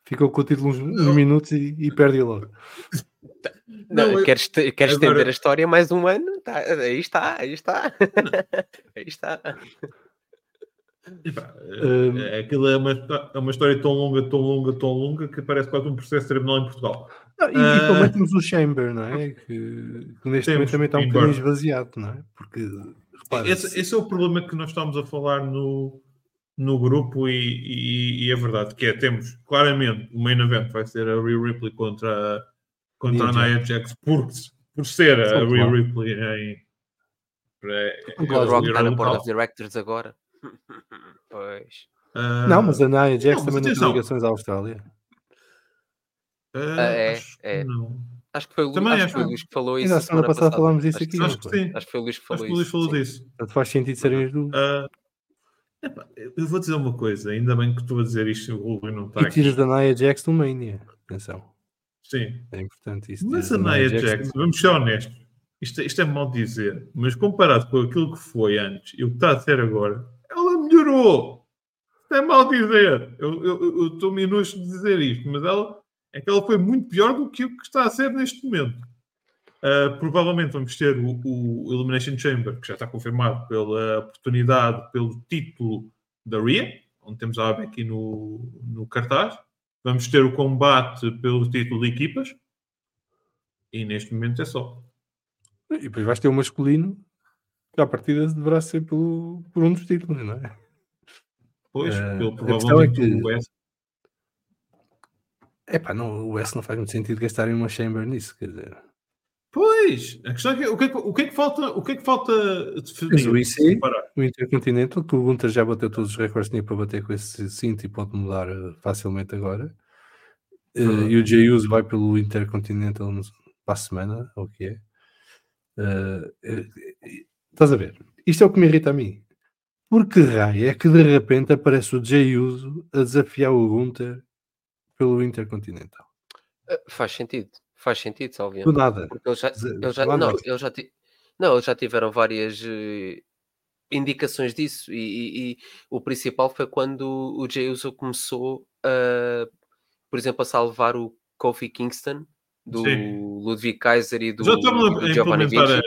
E: Ficou com o título uns, uns minutos e, e perde logo.
G: Não,
F: Não,
G: queres, te- queres
F: agora-
G: estender a história mais um ano? Tá, aí está, aí está. aí está.
E: Hum.
F: é- aquilo é uma, é uma história tão longa, tão longa, tão longa que parece quase um processo de tribunal em Portugal.
E: Não, e,
F: Ah.
E: e também temos o Chamber, não é? Que, que neste
F: Temos,
E: momento também está um bocadinho esvaziado, não é? Porque, repara,
F: Esse, esse é o problema que nós estamos a falar no, no grupo e, e- e é verdade, que é, temos claramente o main event vai ser a Rhea Ripley contra, contra a
E: Nia
F: Jax por, por ser a
E: Só
F: Rhea. Ripley em, para-
G: O
E: Claro,
G: Rock
F: ir
G: está na Board of Directors agora. Pois.
F: Ah,
E: Não, mas a Nia Jax
F: não,
E: também não tem ligações à Austrália.
F: Ah,
G: é,
F: acho que
G: é.
F: não.
G: Acho que foi o,
F: Também
G: acho
F: acho
G: que foi o
F: que-
G: Luís que falou isso.
E: a semana passada falámos disso
G: Acho
E: aqui.
F: Acho que sim.
G: Acho que foi o Luís que
F: Acho
G: falou
F: que o Luís
G: isso.
F: falou disso.
E: Portanto, faz sentido serem as duas.
F: Ah, epá, eu vou dizer uma coisa, ainda bem que estou a dizer isto, o Rui não está
E: E tiras da Nia Jax do Mania. Atenção.
F: Sim,
E: É importante isso.
F: mas a Nia
E: Jax
F: Jax,
E: do-
F: vamos ser honestos, isto, isto é mal dizer, mas comparado com aquilo que foi antes e o que está a ser agora, Isto é mal dizer. Eu estou-me nojo de dizer isto, mas ela é que ela foi muito pior do que o que está a ser neste momento. Ah, provavelmente vamos ter o, o Elimination Chamber, que já está confirmado pela oportunidade, pelo título da Rhea, onde temos a Becky no, no cartaz. Vamos ter o combate pelo título de equipas. E neste momento é só.
E: E depois vais ter o masculino, que à partida deverá ser pelo, por um dos títulos, não é?
F: Pois,
E: Eh,
F: pelo,
E: a
F: provavelmente
E: é que-
F: o West.
E: Epá, não, o West não faz muito sentido gastarem uma chamber nisso, quer dizer.
F: Pois, a questão é que, o, que é que, o que é que falta, o que é que falta definir?
E: Tens o IC, o Intercontinental, que o Gunter já bateu todos os recordes que tinha para bater com esse cinto e pode mudar eh, facilmente agora.
F: Verdade.
E: e o Jey Uso vai pelo Intercontinental para a semana, ou o que é. Estás a ver? Isto é o que me irrita a mim. Porque raio é que de repente aparece o Jey Uso a desafiar o Gunter pelo Intercontinental.
G: Ah, Faz sentido. Faz sentido,
E: Do
G: Salviano.
E: nada.
G: Porque eles já, eles já, não, eles já, não, eles já tiveram várias eh, indicações disso e, e- e o principal foi quando o Jey Uso começou a, por exemplo, a salvar o Kofi Kingston do
F: Sim.
G: Ludwig Kaiser e do, do Giovanni Vinci.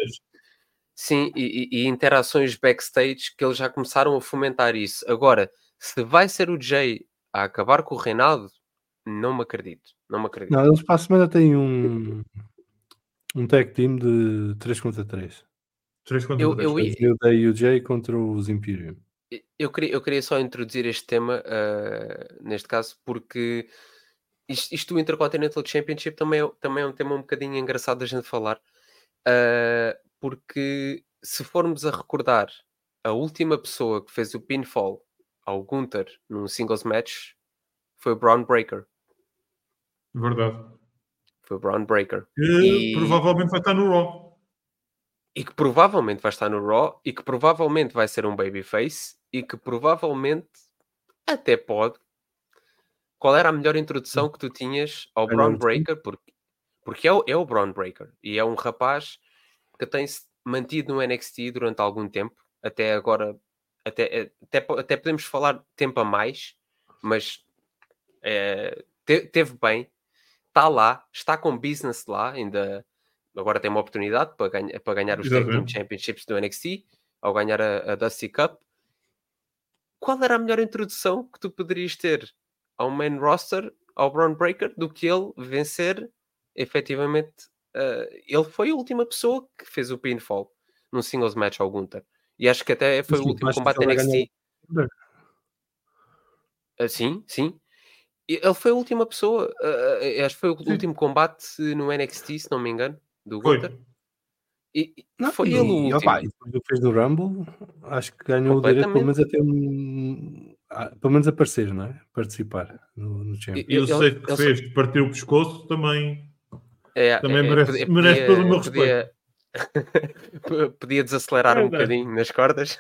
G: Sim, e, e- interações backstage que eles já começaram a fomentar isso. Agora, se vai ser o Jay a acabar com o Reinaldo, não me acredito. Não me acredito.
E: Não, eles para a semana têm um, um tag team de 3 contra 3.
F: três contra
G: Eu-
F: três.
G: eu ia-
E: O e Jay contra os Imperium.
G: Eu queria, eu queria só introduzir este tema, ah, neste caso, porque isto, isto do Intercontinental Championship também é, também é um tema um bocadinho engraçado da gente falar, ah, porque se formos a recordar a última pessoa que fez o pinfall ao Gunther num singles match foi o Braun Breaker.
F: Verdade.
G: Foi o Braun Breaker.
F: Que
G: E-
F: provavelmente vai estar no Raw.
G: e que provavelmente vai estar no Raw e que provavelmente vai ser um babyface e que provavelmente até pode. Qual era a melhor introdução que tu tinhas ao
E: um
G: Breaker? Porque, porque é, o, é o Braun Breaker e é um rapaz que tem-se mantido no NXT durante algum tempo, até agora, até, até, po- até podemos falar tempo a mais, mas eh, te- teve bem, está lá, está com business lá, ainda agora tem uma oportunidade para, ganha, para ganhar os Tag Team. Championships do NXT, ao ganhar a, a Dusty Cup. Qual era a melhor introdução que tu poderias ter ao main roster, ao Braun Breaker, do que ele vencer efetivamente? Eh, ele foi a última pessoa que fez o pinfall num singles match ao Gunther. E acho que até foi
E: Sim,
G: o último combate
E: vai
G: NXT.
E: ganhar?
G: Ah, sim, sim. E Ele foi a última pessoa. ah, ah, acho que foi o
F: Sim.
G: último combate no NXT, se não me engano, do
F: Foi.
G: Gunther. E, e
E: Não,
G: foi
E: e,
G: ele o último.
E: opa, e depois do que fez no Rumble, acho que ganhou o direito pelo menos a ter um. a- pelo menos aparecer, não é? Participar no, no Champions.
F: E o safe que
G: ele-
F: fez de partir o pescoço também.
G: É,
F: Também
G: é,
F: merece-
G: podia-
F: merece todo o meu
G: podia- podia desacelerar um
F: É
G: bocadinho nas cordas.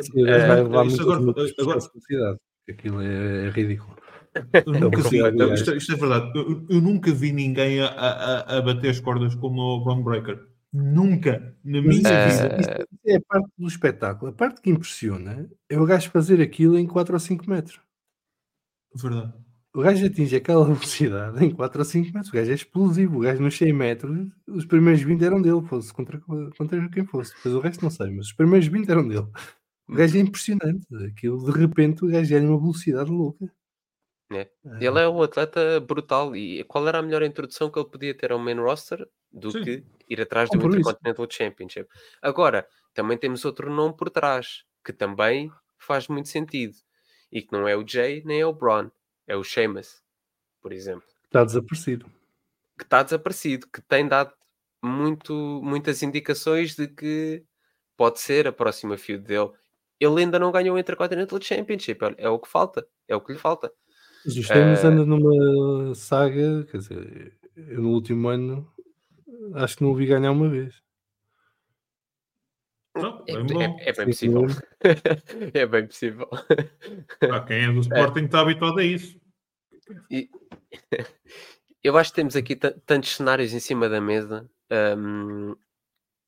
E: Sim, gajo vai
G: eh,
E: levar
F: isto
E: muitas
F: agora- agora-
E: velocidade. Aquilo é, é ridículo.
F: Eu nunca
E: completamente.
F: isto, isto é verdade. Eu, eu nunca vi ninguém a, a, a bater as cordas como o Braun Breaker. Nunca. Na
E: isso,
F: minha vida.
E: isso- isso é a parte do espetáculo. A parte que impressiona é o gajo fazer aquilo em 4 ou 5 metros.
F: Verdade.
E: O gajo atinge aquela velocidade em 4 ou 5 metros. O gajo é explosivo. O gajo nos 100 metros, os primeiros 20 eram dele, fosse contra, contra quem fosse. Depois o resto não sei, mas os primeiros 20 eram dele. O gajo é impressionante. Aquilo, de repente, o gajo ganha uma velocidade louca.
G: É. Ele é um atleta brutal. E qual era a melhor introdução que ele podia ter ao main roster do
F: Sim.
G: que ir atrás do. Intercontinental Championship? Agora, também temos outro nome por trás que também faz muito sentido e que não é o Jay nem é o Braun, é o Sheamus, por exemplo.
E: Está desaparecido.
G: que está desaparecido, que tem dado muito, muitas indicações de que pode ser a próxima feud dele. Ele ainda não ganhou o Intercontinental Championship, é- o que falta, é o que lhe falta.
E: Mas o Sheamus
G: Eh,
E: anda numa saga, quer dizer, eu no último ano acho que não o vi ganhar uma vez.
F: Não,
G: É,
F: bem bom.
G: é- é bem possível. é bem possível.
F: Pá, quem é do Sporting está habituado a isso.
G: E- eu acho que temos aqui ta- tantos cenários em cima da mesa, hum,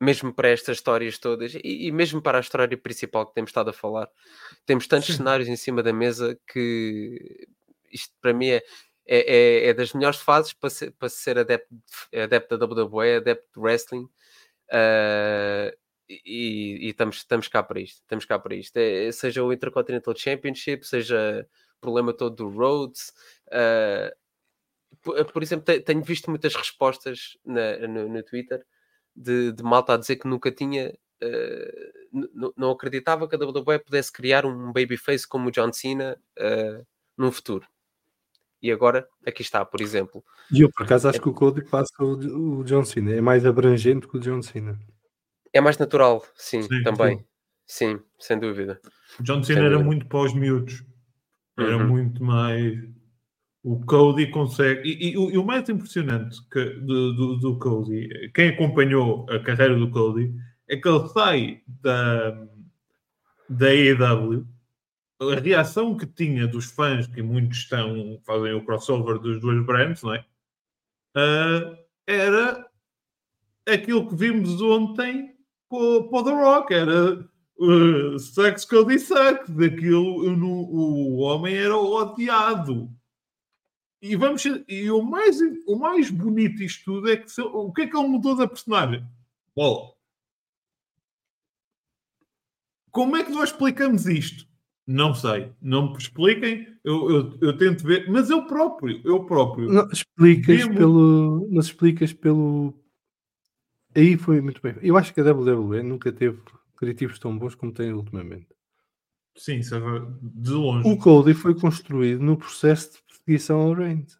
G: mesmo para estas histórias todas, e, e mesmo para a história principal que temos estado a falar, temos tantos
F: Sim.
G: cenários em cima da mesa que isto para mim é, é, é- é das melhores fases para ser, para ser adepto, de- adepto da WWE, adepto de wrestling. ah, e, e estamos, estamos cá para isto, estamos cá para isto. É- seja o Intercontinental Championship, seja o problema todo do Rhodes, ah, por, exemplo, te- tenho visto muitas respostas na- no, no Twitter de, de malta a dizer que nunca tinha, n- não acreditava que a WWE pudesse criar um babyface como o John Cena eh, no futuro. E agora, aqui está, por exemplo.
E: E eu, por acaso, acho que o Cody passa o, o John Cena. É mais abrangente que o John Cena.
G: É mais natural, sim,
F: Sim,
G: também. Sim, sem dúvida.
F: John Cena era muito para os miúdos. Era
G: Uhum.
F: muito mais. O Cody consegue. E, e o- e o mais impressionante que- do, do, do Cody, quem acompanhou a carreira do Cody, é que ele sai da, da AEW. A reação que tinha dos fãs, que muitos estão, fazem o crossover dos dois brands, não é? Ah, era aquilo que vimos ontem com, com o The Rock. Era uh, Sucks Cody Sucks. Daquilo, eu não- o homem era odiado. E, vamos, e o, mais, o mais bonito disto tudo é que se- o que é que ele mudou da personagem? Bola. Como é que nós explicamos isto? Não sei. Não me expliquem. Eu, eu, eu tento ver. Mas eu próprio, eu próprio.
E: Não, explicas pelo. Mas explicas pelo. Aí foi muito bem. Eu acho que a WWE nunca teve criativos tão bons como tem ultimamente.
F: Sim, é de longe.
E: O Cody foi construído no processo de perseguição ao Reigns.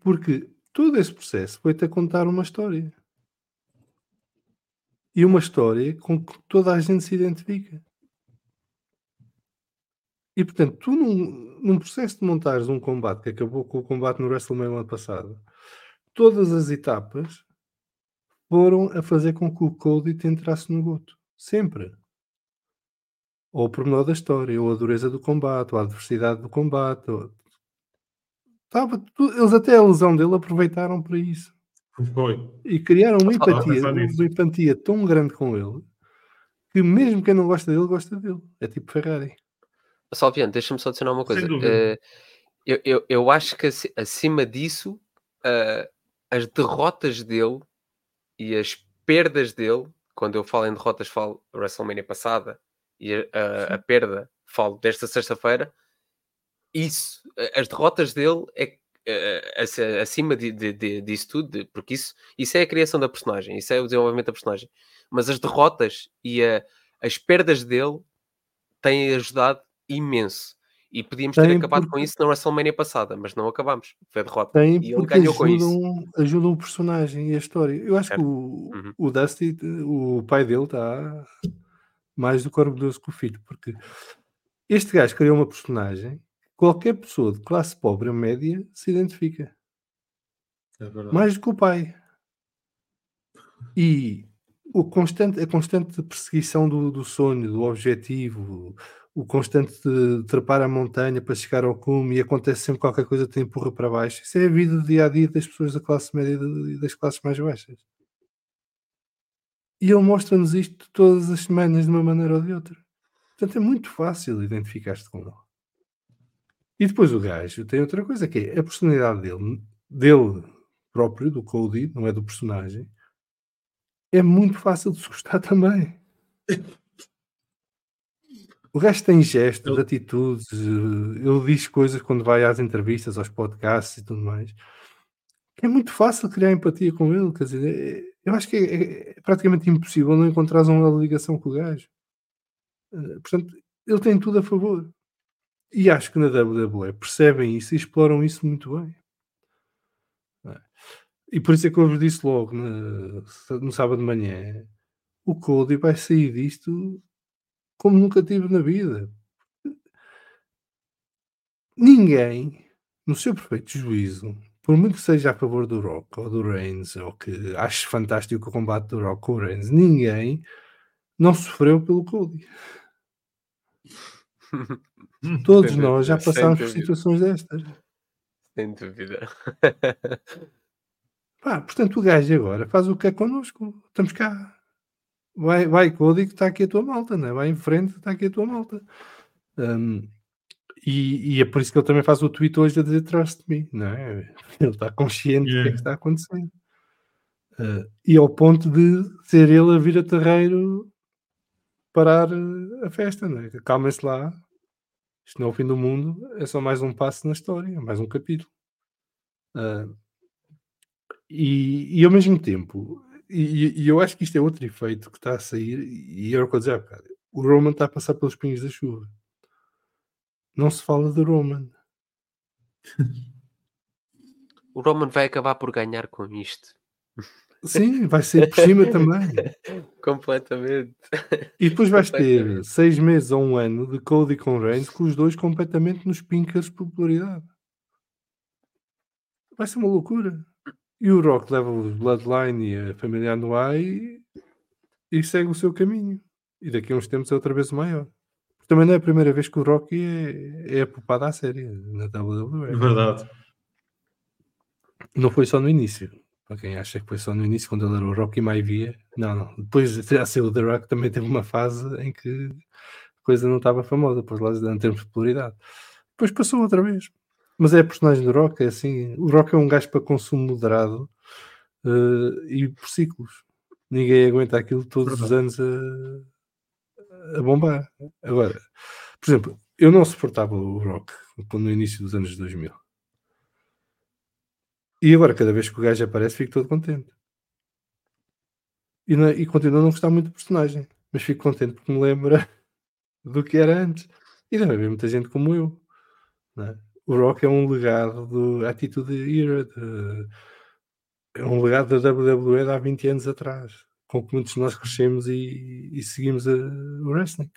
E: Porque todo esse processo foi-te a contar uma história. E uma história com que toda a gente se identifica. E portanto, tu num, num processo de montares um combate que acabou com o combate no WrestleMania ano passado, todas as etapas foram a fazer com que o Cody te entrasse no goto. Sempre ou o pormenor da história, ou a dureza do combate, ou a adversidade do combate. Ou... Estava tu- Eles até a lesão dele aproveitaram para isso.
F: Foi.
E: E criaram uma empatia, uma empatia tão grande com ele que mesmo quem não gosta dele, gosta dele. É tipo Ferrari.
G: Salviano, deixa-me só adicionar uma coisa. Eh, eu, eu, eu acho que aci- acima disso, eh, as derrotas dele e as perdas dele, quando eu falo em derrotas, falo WrestleMania passada e a, a- a perda, falo desta sexta-feira. Isso, eh, as derrotas dele é eh, aci- acima de, de- de- disso tudo, porque isso, isso é a criação da personagem, isso é o desenvolvimento da personagem. Mas as derrotas e a- as perdas dele têm ajudado imenso. E podíamos ter
E: Tem,
G: acabado com
E: porque-
G: isso na WrestleMania passada, mas não acabamos. Foi a derrota.
E: Tem
G: e ele ganhou com isso.
E: ajudam, o personagem e a história. Eu acho
G: Certo.
E: que o,
G: Uhum.
E: o Dusty, o pai dele, está mais do que orgulhoso que o filho, porque este gajo criou uma personagem que qualquer pessoa de classe pobre ou média se identifica.
F: É
E: mais do que o pai. E o constante, a constante perseguição do, do sonho, do objetivo, o constante de trepar a montanha para chegar ao cume e acontece sempre qualquer coisa te empurra para baixo. Isso é a vida do dia a dia das pessoas da classe média e e das classes mais baixas. E ele mostra-nos isto todas as semanas de uma maneira ou de outra. Portanto, é muito fácil identificar-te com ele. E depois o gajo tem outra coisa que é a personalidade dele, dele próprio, do Cody, não é do personagem, é muito fácil de se gostar também. O gajo tem gestos,
F: Ele-
E: atitudes, eh, ele diz coisas quando vai às entrevistas, aos podcasts e tudo mais. É muito fácil criar empatia com ele, quer dizer, é- eu acho que é, é praticamente impossível não encontrar uma ligação com o gajo. Eh, Portanto, ele tem tudo a favor. E acho que na WWE percebem isso e exploram isso muito bem. É? E por isso é que eu vos disse logo na- no sábado de manhã: o Cody vai sair disto como nunca tive na vida. Ninguém, no seu perfeito juízo, por muito que seja a favor do Rock ou do Reigns, ou que acho fantástico o combate do Rock com o Reigns, ninguém não sofreu pelo Cody. Todos
G: Sem
E: nós já passámos por situações destas.
G: Sem dúvida.
E: Pá, portanto, o gajo agora faz o que é connosco. Estamos cá. Vai, vai que está aqui a tua malta, né? vai em frente, está aqui a tua malta. Um, e, e é por isso que ele também faz o tweet hoje a dizer Trust me, não é? Ele está consciente do que é
F: Yeah.
E: que está acontecendo. Uh, e ao ponto de ser ele a vir a terreiro parar uh, a festa, não é? Calmem-se lá, isto não é o fim do mundo, é só mais um passo na história, mais um capítulo. Uh, e, e ao mesmo tempo, e, e eu acho que isto é outro efeito que está a sair, e era o que eu dizia há bocado, o Roman está a passar pelos pinhos da chuva. Não se fala de Roman.
G: O Roman vai acabar por ganhar com isto.
E: Sim, vai ser por cima também.
G: Completamente.
E: E depois vais ter seis meses ou um ano de Cody com Reigns com os dois completamente nos pincas de popularidade. Vai ser uma loucura. E o Rock leva o Bloodline e a família Anoa'i e, e segue o seu caminho. E daqui a uns tempos é outra vez o maior. Também não é a primeira vez que o Rocky é, é apupado à série na WWE.
F: Verdade.
E: Não foi só no início. Para quem acha que foi só no início, quando ele era o Rocky Maivia. Não, não. Depois de já ser o The Rock, também teve uma fase em que a coisa não estava famosa, por lá em termos de popularidade. Depois passou outra vez. Mas é a personagem do Rock, é assim. O Rock é um gajo para consumo moderado eh, e por ciclos. Ninguém aguenta aquilo todos os anos a, a bombar. Agora, por exemplo, eu não suportava o Rock no início dos anos 2000. E agora, cada vez que o gajo aparece, fico todo contente. E, não- e continuo a não gostar muito do personagem, mas fico contente porque me lembra do que era antes. E deve haver muita gente como eu. não é? O Rock é um legado do Attitude Era, de- é um legado da WWE de há 20 anos atrás, com que muitos de nós crescemos e, e seguimos a- o wrestling.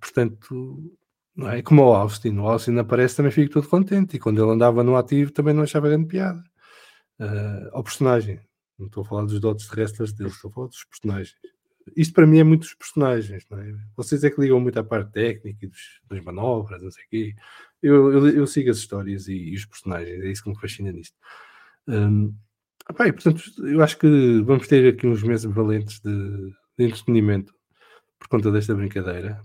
E: Portanto, não é como o Austin. O Austin aparece também fico todo contente. E quando ele andava no ativo também não achava grande piada. Ah, ao personagem. Não estou a falar dos dotes de dele, estou a falar dos personagens. Isto para mim é muito dos personagens, não é? Vocês é que ligam muito à parte técnica e dos, das manobras, não sei o quê. Eu, eu, eu sigo as histórias e, e os personagens, é isso que me fascina nisto. Hum, pá, e, portanto, eu acho que vamos ter aqui uns meses valentes de, de entretenimento por conta desta brincadeira.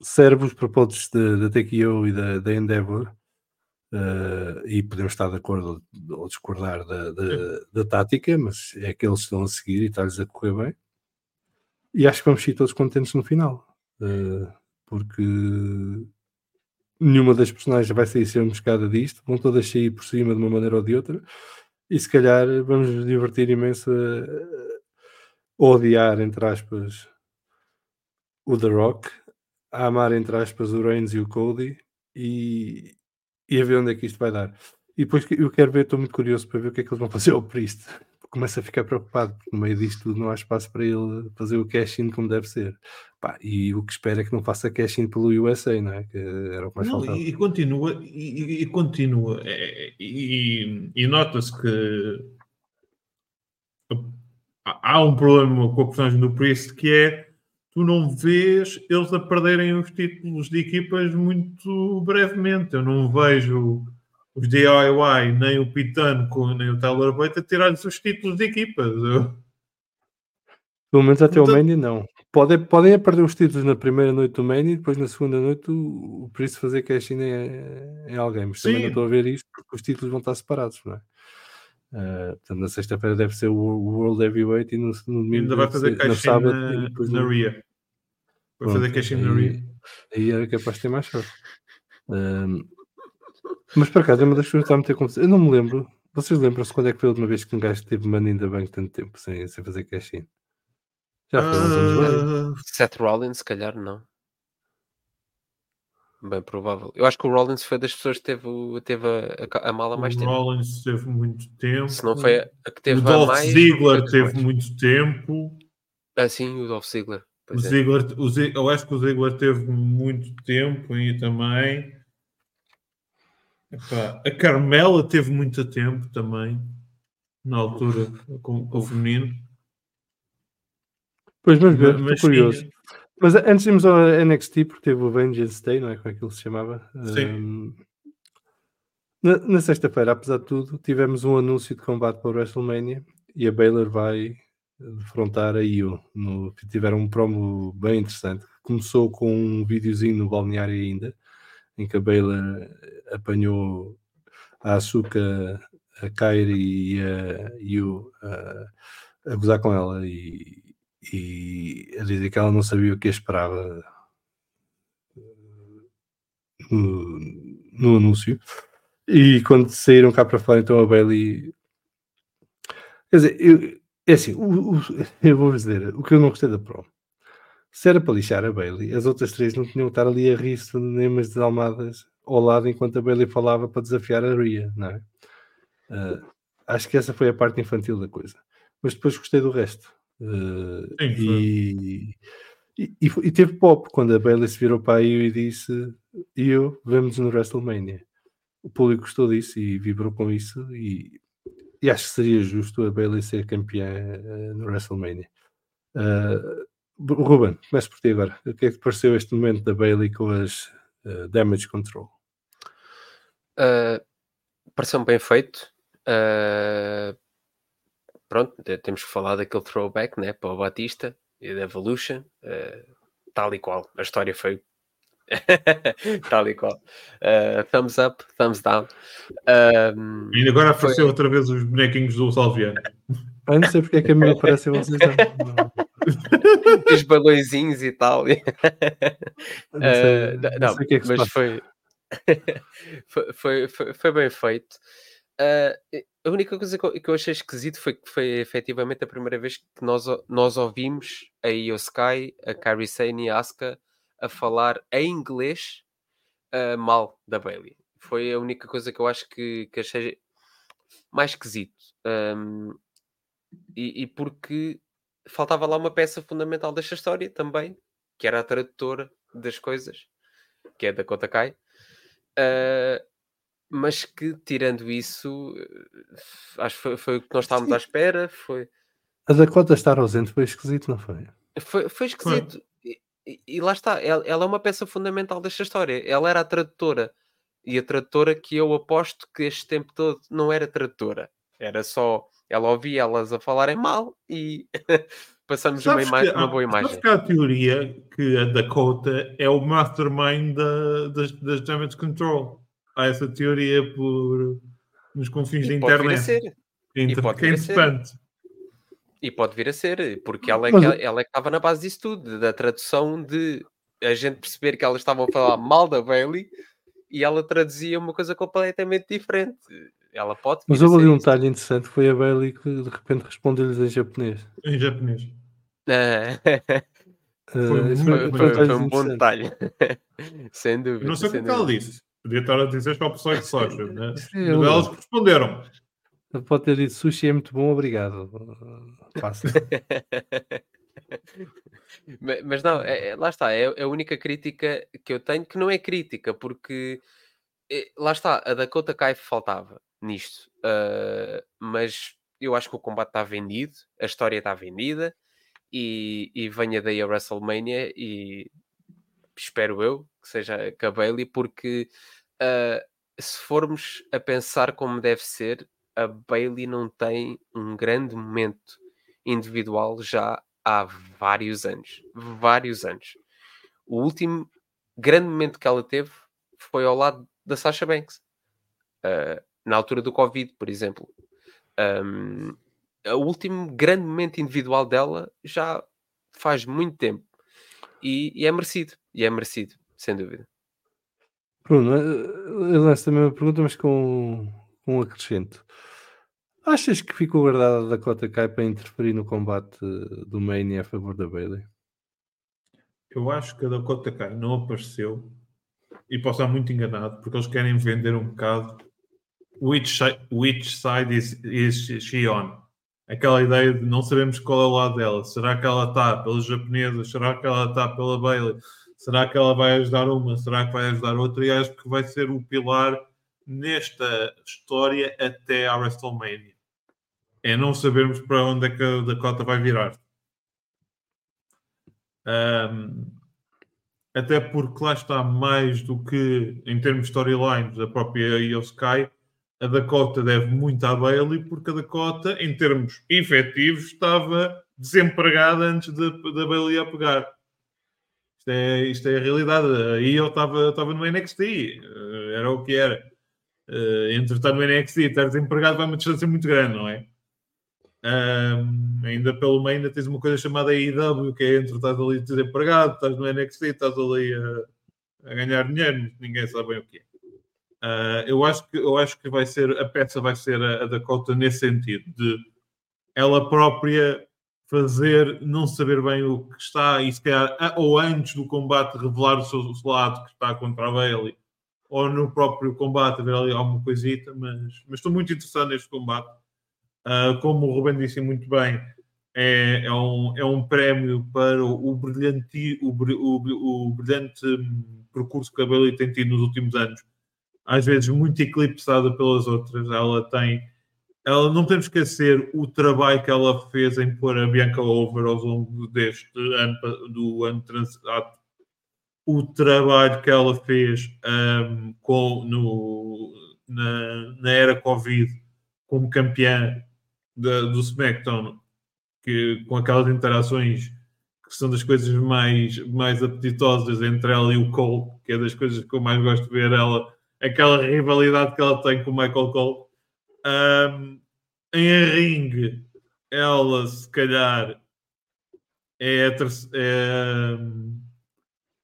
E: Serve os propósitos da TKO e da, da Endeavor, eh, e podemos estar de acordo ou, discordar da, da, da tática, mas é que eles estão a seguir e está-lhes a correr bem. E acho que vamos ser todos contentes no final, eh, porque nenhuma das personagens vai sair ser emboscada disto, vão todas sair por cima de uma maneira ou de outra, e se calhar vamos nos divertir imenso a, odiar, entre aspas, o The Rock, a amar, entre aspas, o Reigns e o Cody, e, e a ver onde é que isto vai dar. E depois eu quero ver, estou muito curioso para ver o que é que eles vão fazer ao Priest. Começo a ficar preocupado, porque no meio disto tudo não há espaço para ele fazer o cash-in como deve ser. Pá, e o que espero é que não faça cash-in pelo USA, não é? Que era o que mais
F: Não,
E: faltava.
F: e, continua, e, e- continua, é, e, e nota-se que há- há um problema com a personagem do Priest que é tu não vês eles a perderem os títulos de equipas muito brevemente. Eu não vejo os DIY, nem o Pitano, nem o Tyler Bate a tirar-lhes os títulos de equipas.
E: Pelo menos até o
F: Portanto-
E: Mania não. Podem, podem é perder os títulos na primeira noite do Mania e depois na segunda noite o, o Priest fazer cash-in em, em alguém. Mas também
F: Sim.
E: não estou a ver isto porque os títulos vão estar separados, não é? Ah, portanto, na sexta-feira deve ser o o World Heavyweight e no, no domingo
F: ainda vai fazer caixinha
E: sábado
F: na,
E: e depois
F: na
E: no-
F: RIA. Vai fazer caixinha na RIA.
E: Aí era capaz de ter mais sorte. Mas por acaso é uma das coisas que está a meter confusão. Eu não me lembro. Vocês lembram-se quando é que foi a última vez que um gajo teve money ainda bem tanto tempo sem, sem fazer cash-in? Já foi uns anos.
F: Ah,
G: Seth Rollins, se calhar, não. Bem provável. Eu acho que o Rollins foi das pessoas que teve, o- teve a, a- a mala mais
F: o
G: tempo.
F: Rollins teve muito tempo.
G: Se não foi a, a que teve
F: o
G: a
F: Dolph
G: mais.
F: Ziggler teve
G: mais.
F: muito tempo.
G: Ah, sim, o Dolph Ziggler.
F: O
G: é.
F: Ziggler, o Zig- eu acho que o Ziggler teve muito tempo aí também. Epá, a Carmela teve muito tempo também, na altura, com, com o feminino.
E: Pois vamos ver,
F: Mas
E: estou curioso.
F: sim,
E: Mas antes de irmos ao NXT, porque teve o Vengeance Day, não é? Como é que ele se chamava?
F: Sim.
E: Um, na na sexta-feira, apesar de tudo, tivemos um anúncio de combate para o WrestleMania e a Baylor vai defrontar a Io. No, tiveram um promo bem interessante. Começou com um videozinho no balneário ainda, em que a Baylor apanhou a Asuka, a Kairi e a Io a, a gozar com ela e, e a dizer que ela não sabia o que esperava no, no anúncio. E quando saíram cá para fora, então a Bailey. Quer dizer, eu, é assim, o, o- eu vou dizer, o que eu não gostei da Pro. Se era para lixar a Bailey, as outras três não tinham que estar ali a rir-se nem umas desalmadas ao lado enquanto a Bailey falava para desafiar a Rhea, não é? Ah, acho que essa foi a parte infantil da coisa. Mas depois gostei do resto. Ah,
F: Sim,
E: e, e, e e teve pop quando a Bailey se virou para a Io e disse: Io, vemos no WrestleMania. O público gostou disso e vibrou com isso. E, e acho que seria justo a Bailey ser campeã eh, no WrestleMania. Uh, Ruben, começo por ti agora. O que é que te pareceu este momento da Bailey com as eh, Damage Control?
G: Uh, Pareceu-me bem feito. Uh, pronto, te- temos que falar daquele throwback né, para o Batista e da Evolution. uh, tal e qual. A história foi tal e qual. Uh, thumbs up, thumbs down. Um,
F: E agora apareceu
G: Foi-
F: outra vez os bonequinhos do Salviano.
E: Ah, não sei porque é que a minha parece a vocês.
G: Os balõezinhos e tal.
E: não sei,
G: Uh,
E: não
G: não,
E: sei o que é
G: mas foi, foi, foi, foi, bem feito. Uh, a única coisa que eu, achei esquisito foi que foi efetivamente a primeira vez que nós, nós ouvimos a Io Sky, a Kairi Sane e a Asuka a falar em inglês uh, mal da Bailey. Foi a única coisa que eu acho que, que achei mais esquisito. Um, e, e porque faltava lá uma peça fundamental desta história também, que era a tradutora das coisas, que é da Kota Kai. Uh, mas que, tirando isso, uh, acho que foi, foi o que nós estávamos à espera. Foi,
E: A Dakota estar ausente foi esquisito, não foi?
G: foi, foi esquisito. E, e- e lá está, ela, ela é uma peça fundamental desta história. Ela era a tradutora. E a tradutora que eu aposto que este tempo todo não era tradutora. Era só. Ela ouvia elas a falarem mal e passamos uma,
F: Sabes
G: ima-
F: que
G: uma
F: há-
G: boa imagem.
F: Sabes que há a teoria que a Dakota é o mastermind da- das, das Damage Control. Há essa teoria por, nos confins da
G: E pode vir a
F: internet. é inter-
G: pode
F: que é interessante.
G: E pode vir a ser, porque ela é,
E: Mas-
G: que, ela é que estava na base disso tudo, da tradução de a gente perceber que elas estavam a falar mal da Bailey e ela traduzia uma coisa completamente diferente. Ela pode
E: Mas houve ali um detalhe interessante foi a Bailey que de repente respondeu-lhes em japonês.
F: Em japonês.
G: Ah,
E: Ah,
F: Foi muito
G: foi,
E: um
G: foi
E: detalhe
G: um bom detalhe. Sem dúvida.
F: Eu não sei o que é ela disse. Podia estar a dizer só opções de soja. Né? Elas responderam.
E: Pode ter dito sushi é muito bom, obrigado. Passa.
G: Ma- Mas não, é- é- lá está, é, é a única crítica que eu tenho que não é crítica, porque eh, lá está, a Dakota Kai faltava nisto, ah, mas eu acho que o combate está vendido, a história está vendida e, e venha daí a WrestleMania e espero eu que seja com a Bailey, porque ah, se formos a pensar como deve ser, a Bailey não tem um grande momento individual já há vários anos. Vários anos. O último grande momento que ela teve foi ao lado da Sasha Banks. Uh, na altura do Covid, por exemplo. Um, o último grande momento individual dela já faz muito tempo. E, e é merecido. E é merecido, sem dúvida.
E: Bruno, eh, eu lanço também uma pergunta, mas com, um acrescento. Achas que ficou guardada a Dakota Kai para interferir no combate do Mania a favor da Bailey?
F: Eu acho que a Dakota Kai não apareceu e posso estar muito enganado porque eles querem vender um bocado which, which side is, is she on? Aquela ideia de não sabemos qual é o lado dela. Será que ela está pelas japonesas? Será que ela está pela Bailey? Será que ela vai ajudar uma? Será que vai ajudar outra? E acho que vai ser o pilar nesta história até à WrestleMania. É não sabermos para onde é que a Dakota vai virar. Um, até porque lá está mais do que em termos de storylines, a própria Io Sky, a Dakota deve muito à Bailey, porque a Dakota, em termos efetivos, estava desempregada antes da de, de Bailey a pegar. Isto é, isto é a realidade. A Io estava, estava no NXT, eh, era o que era. Uh, entre estar no NXT e estar desempregado vai uma distância muito grande, não é? Um, ainda pelo meio ainda tens uma coisa chamada AEW, que é entre estás ali desempregado, estás no NXT, estás ali a, a ganhar dinheiro, ninguém sabe bem o que é. Uh, eu, acho que, eu acho que vai ser a peça vai ser a, a Dakota nesse sentido, de ela própria fazer não saber bem o que está e se calhar ou antes do combate revelar o seu lado que está contra a Bailey ou no próprio combate ver ali alguma coisita, mas, mas estou muito interessado neste combate Uh, como o Ruben disse muito bem, é, é, um, é um prémio para o, brilhante, o, o, o brilhante percurso que a Bailey tem tido nos últimos anos. Às vezes muito eclipsada pelas outras. Ela tem. Ela, não podemos esquecer o trabalho que ela fez em pôr a Bianca over ao longo deste ano, do ano transato. O trabalho que ela fez um, com, no, na, na era Covid como campeã do SmackDown, que, com aquelas interações que são das coisas mais, mais apetitosas entre ela e o Cole, que é das coisas que eu mais gosto de ver ela, aquela rivalidade que ela tem com o Michael Cole. Um, em ring, ela se calhar é a, é,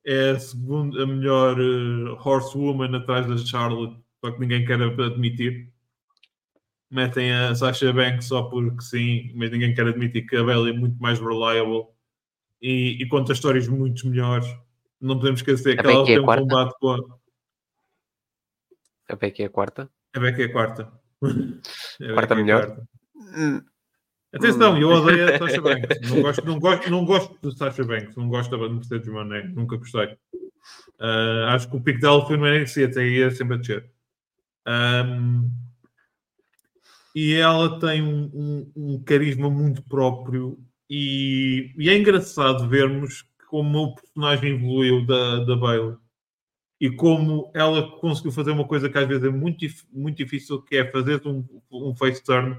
F: é a segunda a melhor uh, horsewoman atrás da Charlotte, só que ninguém quer admitir metem a Sasha Banks só porque sim, mas ninguém quer admitir que a Bella é muito mais reliable e, e conta histórias muito melhores. Não podemos esquecer que ela é tem um combate com a.
G: A Becky é a quarta?
F: A Becky é a quarta.
G: A quarta melhor? Quarta.
F: Atenção, eu odeio a Sasha Banks. Não gosto, não gosto, não gosto de Sasha Banks. Não gosto da Mercedes Mané. Nunca gostei. Uh, acho que o pico dela foi no NXT, até ia sempre a descer. Um, e ela tem um, um, um carisma muito próprio e, e, é engraçado vermos como o personagem evoluiu da, da Bailey e como ela conseguiu fazer uma coisa que às vezes é muito, muito difícil, que é fazer um, um face turn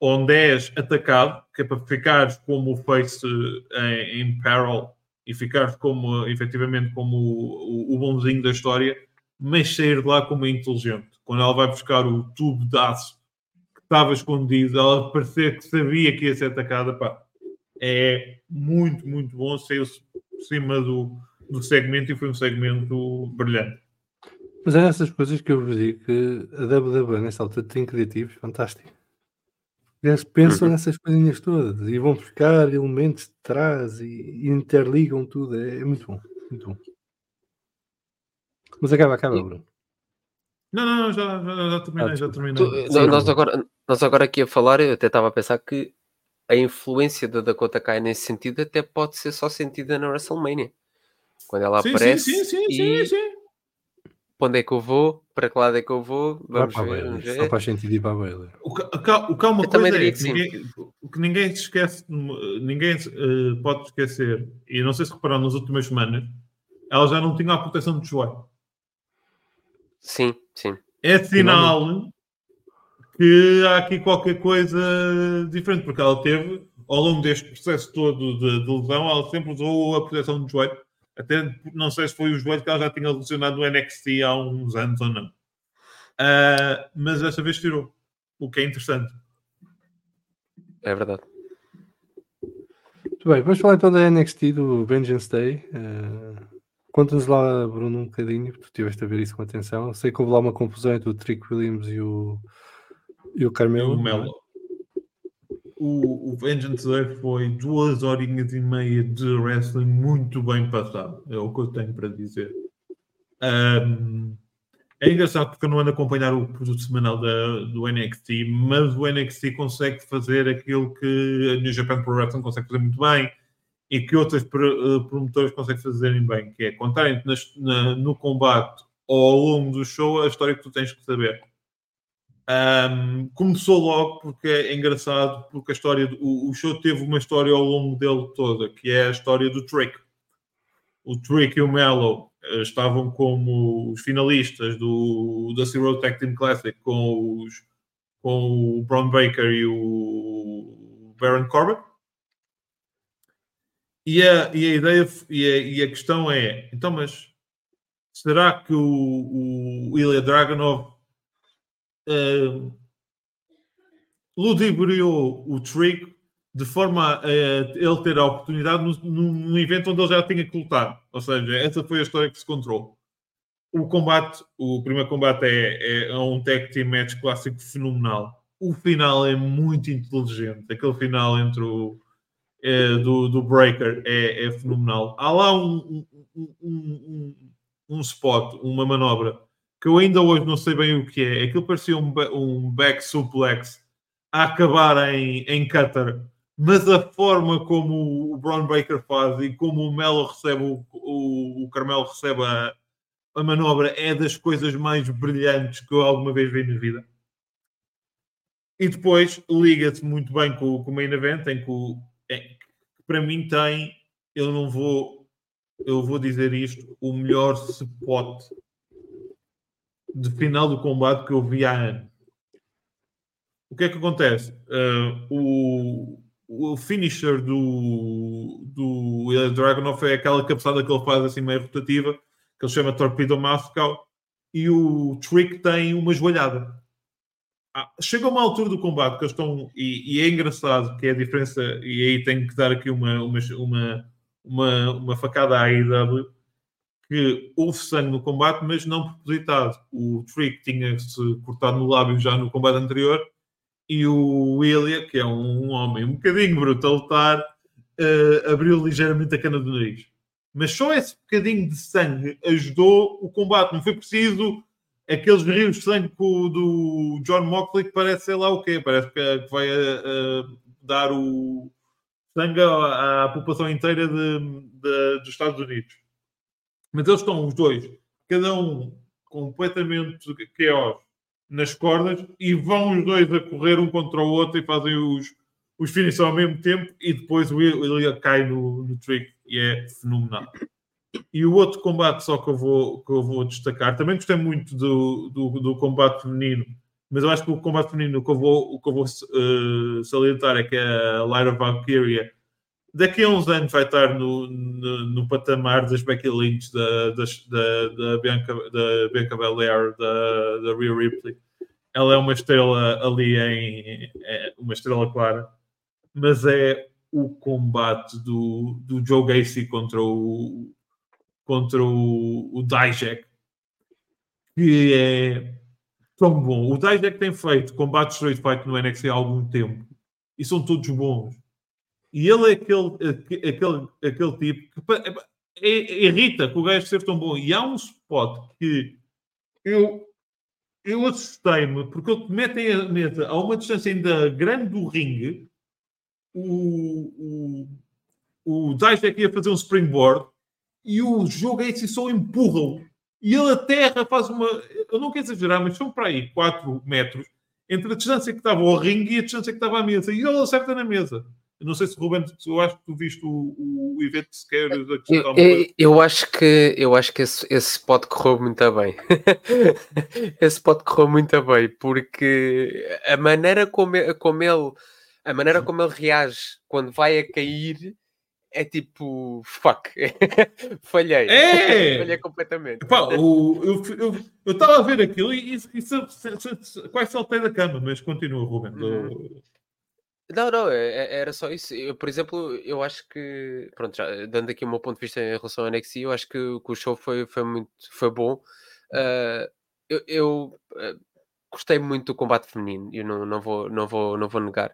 F: onde és atacado, que é para ficares como o face em, em peril e ficares como, efetivamente, como o, o, o bonzinho da história, mas sair de lá como inteligente. Quando ela vai buscar o tubo de aço estava escondido, ela parecia que sabia que ia ser atacada. Pá, é muito, muito bom. Saiu-se por cima do, do segmento e foi um segmento brilhante.
E: Mas é nessas coisas que eu vos digo que a WWE nessa altura tem criativos fantásticos. Eles pensam uhum. nessas coisinhas todas e vão buscar elementos de trás e, interligam tudo. É, é, muito bom, muito bom. Mas acaba, acaba, Bruno.
F: Não, não, já, já, já terminei, ah, já terminei.
G: Tu, nós, agora, nós agora aqui a falar, eu até estava a pensar que a influência da Dakota Kai nesse sentido até pode ser só sentida na WrestleMania. Quando ela sim, aparece
F: sim, sim, sim,
G: e... sim, Para onde é que eu vou? Para que lado é que eu vou?
E: Vamos ver, vamos ver. Só faz sentido ir para a Bailey.
F: O que, o que há uma eu coisa é que, que ninguém, o que ninguém se esquece, ninguém uh, pode esquecer, e não sei se repararam nas últimas semanas, ela já não tinha a proteção de joelho.
G: Sim, sim.
F: É sinal que há aqui qualquer coisa diferente, porque ela teve, ao longo deste processo todo de, de lesão, ela sempre usou a proteção de joelho. Até não sei se foi o joelho que ela já tinha lesionado no NXT há uns anos ou não. Uh, mas desta vez tirou, o que é interessante.
G: É verdade.
E: Muito bem, vamos falar então da NXT do Vengeance Day. Uh, Conta-nos lá, Bruno, um bocadinho, porque tu estiveste a ver isso com atenção. Sei que houve lá uma confusão entre o Trick Williams e o, e o Carmelo.
F: E o Melo. O, o Vengeance Day foi duas horinhas e meia de wrestling muito bem passado. É o que eu tenho para dizer. Um, é engraçado porque eu não ando a acompanhar o produto semanal da, do NXT, mas o NXT consegue fazer aquilo que a New Japan Pro Wrestling consegue fazer muito bem e que outros eh, promotores conseguem fazerem bem, que é contarem na, no combate ao longo do show a história que tu tens que saber. Um, começou logo porque é engraçado, porque a história do, o, show teve uma história ao longo dele toda, que é a história do Trick. O Trick e o Mello uh, estavam como os finalistas do da Zero Tag Team Classic com, os, com o Braun Baker e o Baron Corbin. E a, e a ideia e a, e a questão é: então, mas será que o, o Ilya Dragunov uh, ludibriou o Trick de forma a ele ter a oportunidade num, num evento onde ele já tinha que lutar. Ou seja, essa foi a história que se contou. O combate, o primeiro combate é, é um tag team match clássico fenomenal. O final é muito inteligente. Aquele final entre o, é, do, do Breaker é, é, fenomenal. Há lá um, um, um, um, spot, uma manobra, que eu ainda hoje não sei bem o que é. Aquilo parecia um, um back suplex a acabar em, em cutter, mas a forma como o Braun Breaker faz e como o Melo recebe, o, o, o Carmelo recebe a, a manobra é das coisas mais brilhantes que eu alguma vez vi na vida. E depois liga-se muito bem com, com o main event, em que o, é, para mim tem, eu não vou, eu vou dizer isto, o melhor spot de final do combate que eu vi há anos. O que é que acontece? Uh, o, o finisher do, do Dragunov é aquela cabeçada que ele faz assim meio rotativa, que ele chama Torpedo Moscow, e o Trick tem uma joelhada. Ah, chega uma altura do combate que eles estão. E, e, é engraçado que é a diferença. E aí tenho que dar aqui uma, uma, uma, uma, uma facada à IW. Que houve sangue no combate, mas não propositado. O Trick tinha-se cortado no lábio já no combate anterior. E o William, que é um, homem um bocadinho bruto a lutar, uh, abriu ligeiramente a cana do nariz. Mas só esse bocadinho de sangue ajudou o combate. Não foi preciso aqueles rios de sangue do John Moxley que parece sei lá o quê, parece que, vai uh, dar o sangue à, à população inteira de, de, dos Estados Unidos. Mas eles estão os dois, cada um completamente chaos nas cordas e vão os dois a correr um contra o outro e fazem os, os finishes ao mesmo tempo e depois o Ilya cai no, no trick e é fenomenal. E o outro combate só que eu vou, que eu vou destacar, também gostei muito do, do, do combate feminino, mas eu acho que o combate feminino que eu vou, que eu vou uh, salientar é que a Lyra Valkyria daqui a uns anos vai estar no, no, no patamar das Becky Lynch, da, das, da, da, Bianca, da Bianca Belair, da, da Rhea Ripley. Ela é uma estrela ali em. É uma estrela clara, mas é o combate do, do Joe Gacy contra o, contra o, o Dijak, que é tão bom. O Dijak tem feito combates Street Fight no NXT há algum tempo e são todos bons. E ele é aquele, aquele, aquele tipo que é, irrita com o gajo ser tão bom. E há um spot que eu, eu assustei-me porque eles metem a mesa a uma distância ainda grande do ringue. O, o, o Dijak ia fazer um springboard e o jogo é esse só empurram e ele a terra faz uma. Eu não quero exagerar, mas são para aí 4 metros entre a distância que estava ao ringue e a distância que estava à mesa. E ele acerta na mesa. Eu não sei se, Ruben, eu acho que tu viste o, o evento se quer
G: eu, eu, eu, acho que eu acho que esse, esse pode correr muito bem. esse pode correr muito bem, porque a maneira como, como ele a maneira como ele reage quando vai a cair é tipo, fuck, falhei.
F: É!
G: falhei completamente.
F: Epá, o, eu estava a ver aquilo e, e, e quase saltei da cama, mas continua, Ruben. Uhum.
G: Não, não, é, é, era só isso. Eu, por exemplo, eu acho que, pronto, já, dando aqui o meu ponto de vista em relação ao NXT, eu acho que, que o show foi, foi muito foi bom. Uh, eu, eu uh, gostei muito do combate feminino, eu não, não, vou, não, vou, não vou negar.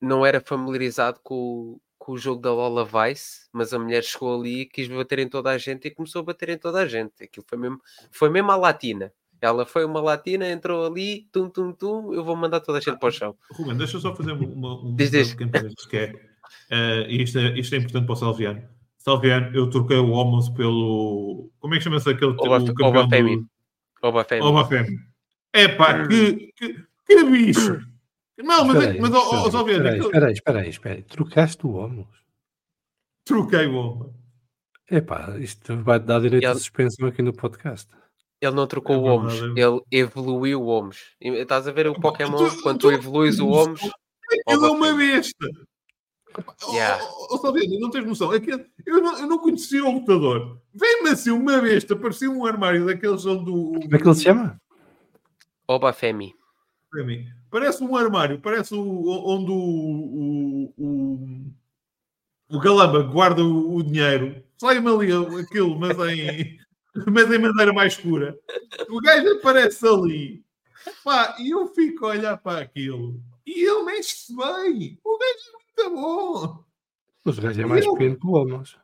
G: Não era familiarizado com, com o jogo da Lola Vice, mas a mulher chegou ali e quis bater em toda a gente e começou a bater em toda a gente. Aquilo foi mesmo, foi mesmo a latina. Ela foi uma latina, entrou ali, tum, tum, tum, eu vou mandar toda a gente para o chão.
F: Ruben, deixa eu só fazer uma, um
G: diz, diz.
F: que é, uh, isto, é, isto é importante para o Salviano. Salviano, eu troquei o Homos pelo. Como é que chama-se aquele
G: Oba-
F: o campeão
G: Obafemi.
F: do-
G: Obafemi.
F: Obafemi. É pá, que, que, que bicho! Não, mas,
E: Espera
F: é-
E: aí,
F: mas ó, ó, Salviano,
E: espera aí, espera aí, espera aí, espera aí. Trocaste o Homos?
F: troquei o Homos.
E: Epá, isto vai dar direito a suspensão aqui no podcast.
G: Ele não trocou
F: É
G: o Omos,
F: verdade.
G: ele evoluiu o Omos. Estás a ver o Pokémon,
F: tu-
G: quando
F: tu-
G: tu evoluís o Omos,
F: Ele é uma besta!
G: Yeah.
F: Ó, ó, Salviano, não tens noção. É que eu, não, eu não conhecia o lutador. Vem-me assim uma besta, parecia um armário daqueles onde o.
E: Como é que ele se chama?
G: Obafemi.
F: mim. Parece um armário, parece o, onde o, o, o, o Galamba guarda o, o dinheiro. Sai-me ali aquilo, mas em, mas em madeira mais escura. O gajo aparece ali. Pá, e eu fico a olhar para aquilo. E ele mexe-se bem. O gajo é muito bom.
E: Mas o gajo é mais
F: Eu-
E: pequeno que o Homos.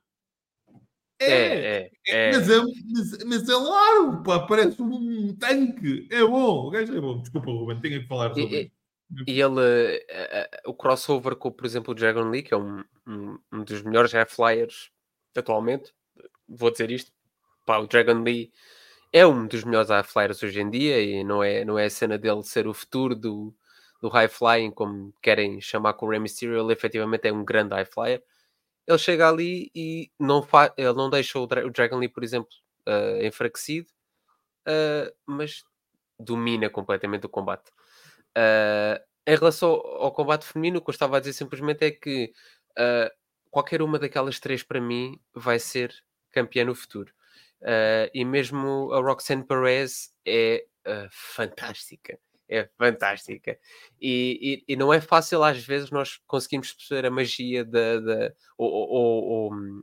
G: É, é, é.
F: Mas, é mas, mas é largo, pá, parece um tanque. É bom, o gajo é bom. Desculpa, Ruben, tenho que falar sobre
G: E-
F: isso.
G: E ele, eh, o crossover com, por exemplo, o Dragon Lee, que é um, um, um dos melhores high flyers atualmente, vou dizer isto, pá, o Dragon Lee é um dos melhores high flyers hoje em dia e não é, não é a cena dele ser o futuro do, do high flying, como querem chamar com o Rey Mysterio, ele efetivamente é um grande high flyer. Ele chega ali e não fa ele não deixa o, Dra- o Dragon Lee, por exemplo, eh, enfraquecido, eh, mas domina completamente o combate. Uh, em relação ao ao combate feminino, o que eu estava a dizer simplesmente é que uh, qualquer uma daquelas três para mim vai ser campeã no futuro. Uh, e mesmo a Roxanne Perez é uh, fantástica. É fantástica. E, e- e não é fácil às vezes nós conseguimos perceber a magia da. da ou, ou- ou- hum,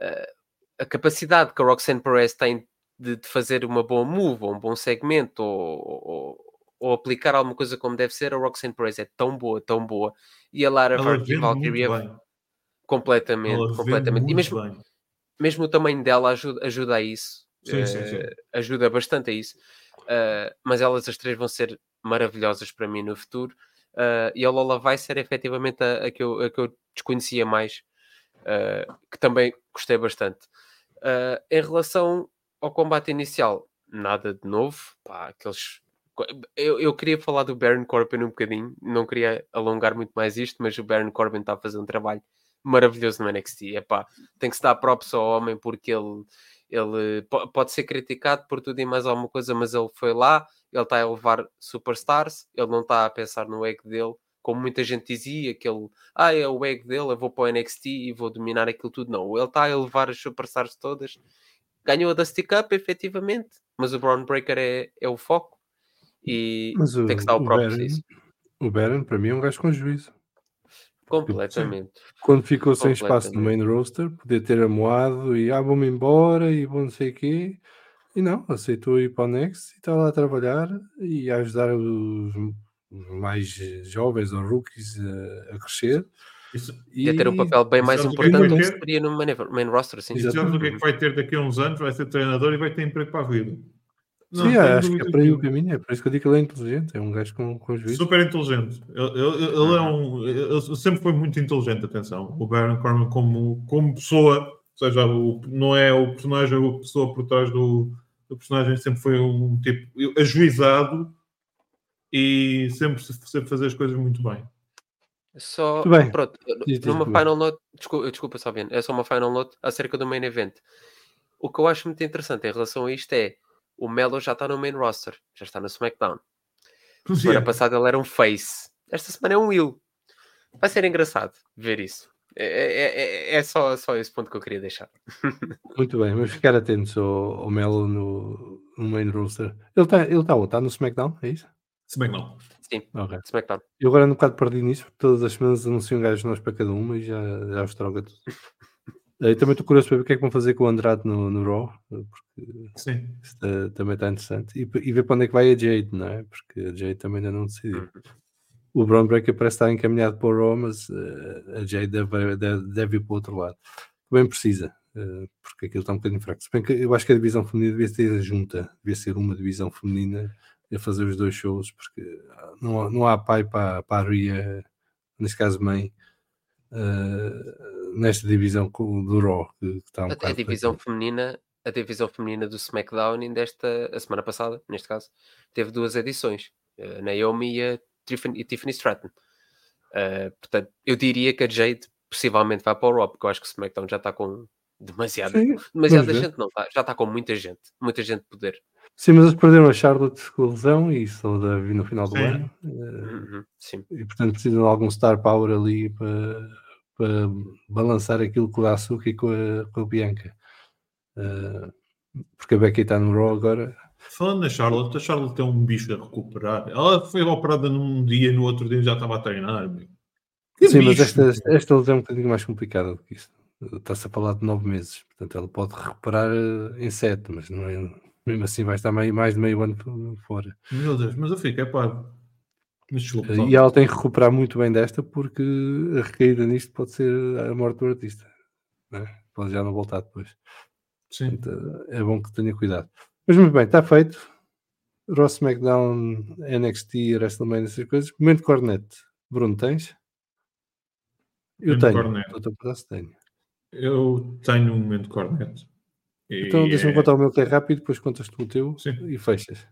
G: uh, a capacidade que a Roxanne Perez tem de, de fazer uma boa move, ou um bom segmento, ou, ou- ou aplicar alguma coisa como deve ser, a Roxanne Perez é tão boa, tão boa. E a Lara
F: Ela
G: Val-
F: vende muito
G: Valkyrie
F: bem.
G: completamente, completamente. E mesmo,
F: bem.
G: Mesmo o tamanho dela ajuda, ajuda a isso.
F: Sim, sim, sim.
G: eh, ajuda bastante a isso. Eh, mas elas as três vão ser maravilhosas para mim no futuro. Eh, e a Lola vai ser efetivamente a, a que, eu, a que eu desconhecia mais, que também gostei bastante. Em relação ao combate inicial, nada de novo. Pá, aqueles... eu, eu queria falar do Baron Corbin um bocadinho, não queria alongar muito mais isto, mas o Baron Corbin está a fazer um trabalho maravilhoso no NXT. Epá, tem que se dar props ao homem porque ele, ele po- pode ser criticado por tudo e mais alguma coisa, mas ele foi lá, ele está a levar superstars, ele não está a pensar no egg dele, como muita gente dizia, que ele, ah, é o egg dele, eu vou para o NXT e vou dominar aquilo tudo. Não, ele está a levar as superstars todas. Ganhou a Dusty Cup, efetivamente, mas o Braun Breaker é, é o foco e
E: o,
G: tem que dar o
E: o
G: próprio
E: Baron,
G: isso.
E: o Baron, para mim, é um gajo com juízo.
G: Completamente.
E: Quando ficou sem espaço no main roster, podia ter amoado e ah, vou-me embora e vou não sei o quê. E não, aceitou ir para o Next e está lá a trabalhar e a ajudar os, mais jovens ou rookies a, a crescer.
F: Isso,
G: E a ter um papel bem mais importante do que seria no main, roster, sim.
F: e sabes o que é que vai ter daqui a uns anos? Vai ser treinador e vai ter emprego para a vida. Não
E: Sim, acho que é por aí o caminho. É por isso que eu digo que ele é inteligente. É um gajo com, com juízo.
F: Super inteligente. Ele, ele- ele é um. Ele sempre foi muito inteligente, atenção. O Baron Corbin, como, como pessoa, ou seja, o- não é o personagem, a pessoa por trás do, do personagem, sempre foi um tipo ajuizado e sempre, sempre fazer as coisas muito bem.
G: Só,
E: Muito bem.
G: pronto,
E: Diz, diz,
G: numa
E: Ruben.
G: final note, desculpa, desculpa Sabiano, é só uma final note acerca do main event. O que eu acho muito interessante em relação a isto é o Melo já está no main roster, já está no SmackDown. Semana
F: Sim.
G: passada ele era um face, esta semana é um Will. Vai ser engraçado ver isso. É, é- é- é só, só esse ponto que eu queria deixar.
E: Muito bem, mas ficar atentos ao, ao Melo no, no main roster. Ele está ele tá, onde? Tá no SmackDown? É isso?
F: Não.
G: Sim,
E: Ok.
G: SmackDown.
E: Eu agora ando um bocado perdido nisso, porque todas as semanas anunciam um gajo nós para cada uma e já, já os troca tudo. Eh, também estou curioso para ver o que é que vão fazer com o Andrade no, no Raw, porque
F: Sim.
E: isso tá- também está interessante. E, e ver para onde é que vai a Jade, não é? Porque a Jade também ainda não decidiu. O Brown Breaker parece estar encaminhado para o Raw, mas eh, a Jade deve, deve, deve ir para o outro lado. Bem precisa, eh, porque aquilo está um bocadinho fraco. Se bem que eu acho que a divisão feminina devia ser junta, devia ser uma divisão feminina a fazer os dois shows, porque não, há- não há pai para, para a Ria, neste caso mãe, eh, nesta divisão com- do Raw, que, está um
G: A, a divisão feminina, a divisão feminina do SmackDown ainda esta a semana passada, neste caso, teve duas edições, a Naomi e a Tiffany, e Tiffany Stratton. Uh, portanto, eu diria que a Jade possivelmente vai para o Raw, porque eu acho que o SmackDown já está com demasiada,
E: Sim,
G: demasiada gente, não está, já está com muita gente, muita gente de poder.
E: Sim, mas eles perderam a Charlotte com a lesão e só deve vir no final do
F: Sim.
E: ano. eh,
G: Uhum, sim.
E: e portanto precisam de algum star power ali para, balançar aquilo com a Asuka e com a, com a Bianca. Eh, porque a Becky está no Raw agora.
F: Falando na Charlotte, a Charlotte é um bicho a recuperar. Ela foi operada num dia e no outro dia já estava a treinar.
E: Sim, mas
F: bicho,
E: esta,
F: meu.
E: esta lesão é um bocadinho mais complicada do que isto. Está-se a falar de nove meses. Portanto, ela pode recuperar eh, em sete, mas não é, mesmo assim vai estar meio, mais de meio ano fora.
F: Meu Deus, mas eu fico, é pá. Desculpa.
E: E ela tem que recuperar muito bem desta porque a recaída nisto pode ser a morte do artista. né? Pode já não voltar depois.
F: Sim.
E: Portanto, é bom que tenha cuidado. Mas muito bem, está feito. Ross SmackDown, NXT, WrestleMania, essas coisas. Momento cornet. Bruno, tens? Eu
F: Momento
E: tenho.
F: cornet.
E: Se tenho.
F: Eu tenho um momento cornet.
E: Então deixa-me
F: é-
E: contar o meu que é rápido, depois contas tu o teu
F: Sim.
E: e fechas.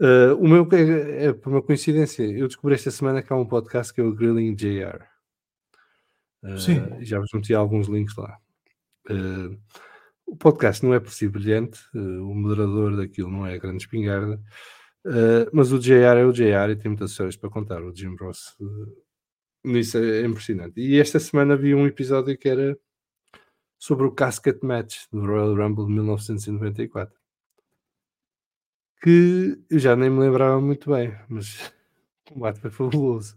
E: Uh, o meu é, é por uma coincidência, eu descobri esta semana que há um podcast que é o Grilling JR. Uh,
F: Sim.
E: Já vos meti alguns links lá. Uh, o podcast não é por si brilhante, o moderador daquilo não é a grande espingarda, mas o JR é o JR e tem muitas histórias para contar. O Jim Ross, nisso é impressionante. E esta semana vi um episódio que era sobre o Casket Match do Royal Rumble de 1994 que eu já nem me lembrava muito bem, mas o combate foi fabuloso.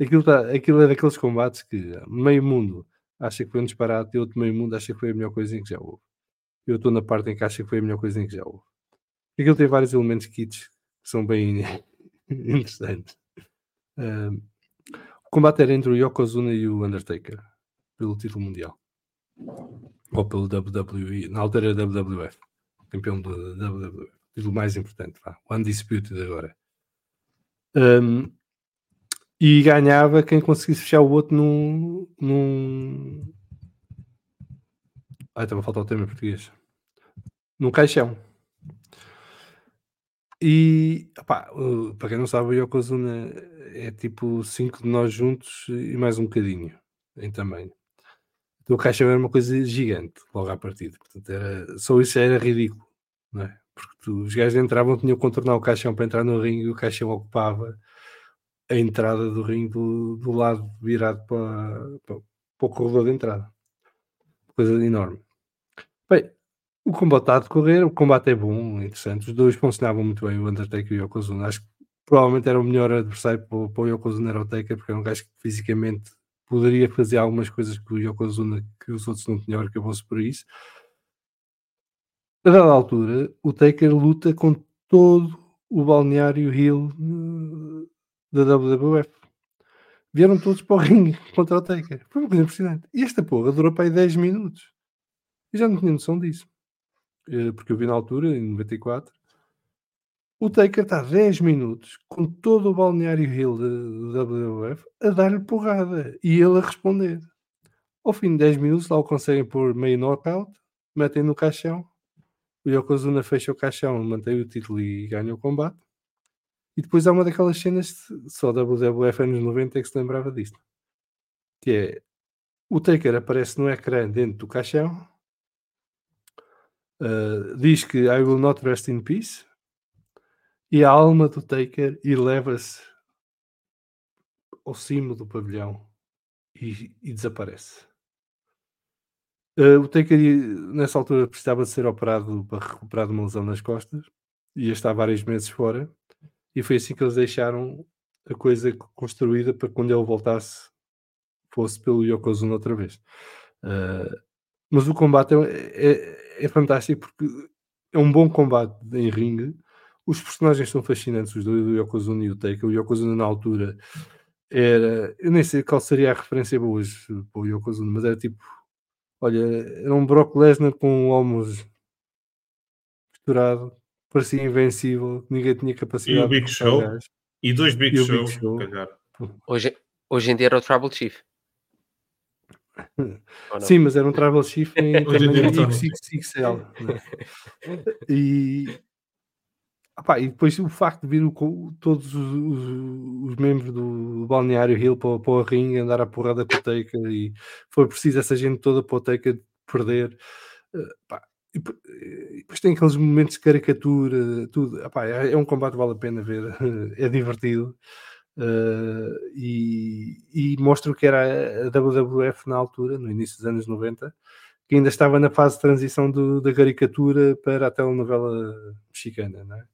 E: Aquilo, tá, aquilo é daqueles combates que meio mundo acha que foi um disparate e outro meio mundo acha que foi a melhor coisa que já houve. Eu estou na parte em que acha que foi a melhor coisa que já houve. Aquilo tem vários elementos kits que são bem interessantes. Um, o combate era entre o Yokozuna e o Undertaker pelo título mundial ou pelo WWE, na altura era WWF, campeão da WWF, título mais importante, vá, Undisputed agora. Um, e ganhava quem conseguisse fechar o outro num. num... Ai, estava a faltar o termo em português. Num caixão. E, opá, para quem não sabe, o Yokozuna é tipo cinco de nós juntos e mais um bocadinho em tamanho. Então, o caixão era uma coisa gigante logo à partida. Portanto, era, só isso era ridículo, não é? Porque tu, os gajos entravam, tinham que contornar o caixão para entrar no ringue e o caixão ocupava a entrada do ringue do, do lado virado para, para, para o corredor de entrada. Coisa enorme. Bem, o combate está a decorrer, o combate é bom, interessante. Os dois funcionavam muito bem, o Undertaker e o Yokozuna. Acho que provavelmente era o melhor adversário para, para o Yokozuna Taker, porque era um gajo que fisicamente poderia fazer algumas coisas que o Yokozuna que os outros não tinham, acabou-se por isso. A dada altura, o Taker luta com todo o balneário Hill eh, da WWF. Vieram todos para o ringue contra o Taker. Foi uma coisa impressionante. E esta porra durou para aí 10 minutos. Eu já não tinha noção disso. Eh, Porque eu vi na altura, em 94, o Taker está 10 minutos com todo o balneário Hill da WWF a dar-lhe porrada e ele a responder. Ao fim de 10 minutos, lá o conseguem pôr meio knockout, metem no caixão. O Yokozuna fecha o caixão, mantém o título e ganha o combate. E depois há uma daquelas cenas, só a WWF anos 90 é que se lembrava disto. Que é, o Taker aparece no ecrã dentro do caixão, uh, diz que I will not rest in peace, e a alma do Taker eleva-se ao cimo do pavilhão e, e desaparece. Uh, o Taker, nessa altura, precisava de ser operado para recuperar de uma lesão nas costas, ia estar vários meses fora, e foi assim que eles deixaram a coisa construída para quando ele voltasse fosse pelo Yokozuna outra vez. Uh, mas o combate é, é, é fantástico porque é um bom combate em ringue. Os personagens são fascinantes, os dois, o Yokozuna e o Taker. O Yokozuna, na altura, era. Eu nem sei qual seria a referência hoje para o Yokozuna, mas era tipo. Olha, era um Brock Lesnar com um homos misturado, parecia invencível, ninguém tinha capacidade
F: E o Big
E: de
F: Show?
E: gajo.
F: E dois Big
E: E
F: Show,
E: Big Show.
G: Hoje, hoje em dia era o Tribal Chief.
E: Sim, mas era um Tribal Chief em
F: dia
E: tamanho. XXXL. né? E, opá, e depois o facto de vir o todos os, os- os membros do balneário Hill para, para o ringue andar a porrada com o Taker e foi preciso essa gente toda para o Taker perder. eh, pá, e depois- e depois tem aqueles momentos de caricatura, tudo. Opá, é, é um combate que vale a pena ver, é divertido. eh, e, e mostra o que era a WWF na altura, no início dos anos 90, que ainda estava na fase de transição do- da caricatura para a telenovela mexicana, não é?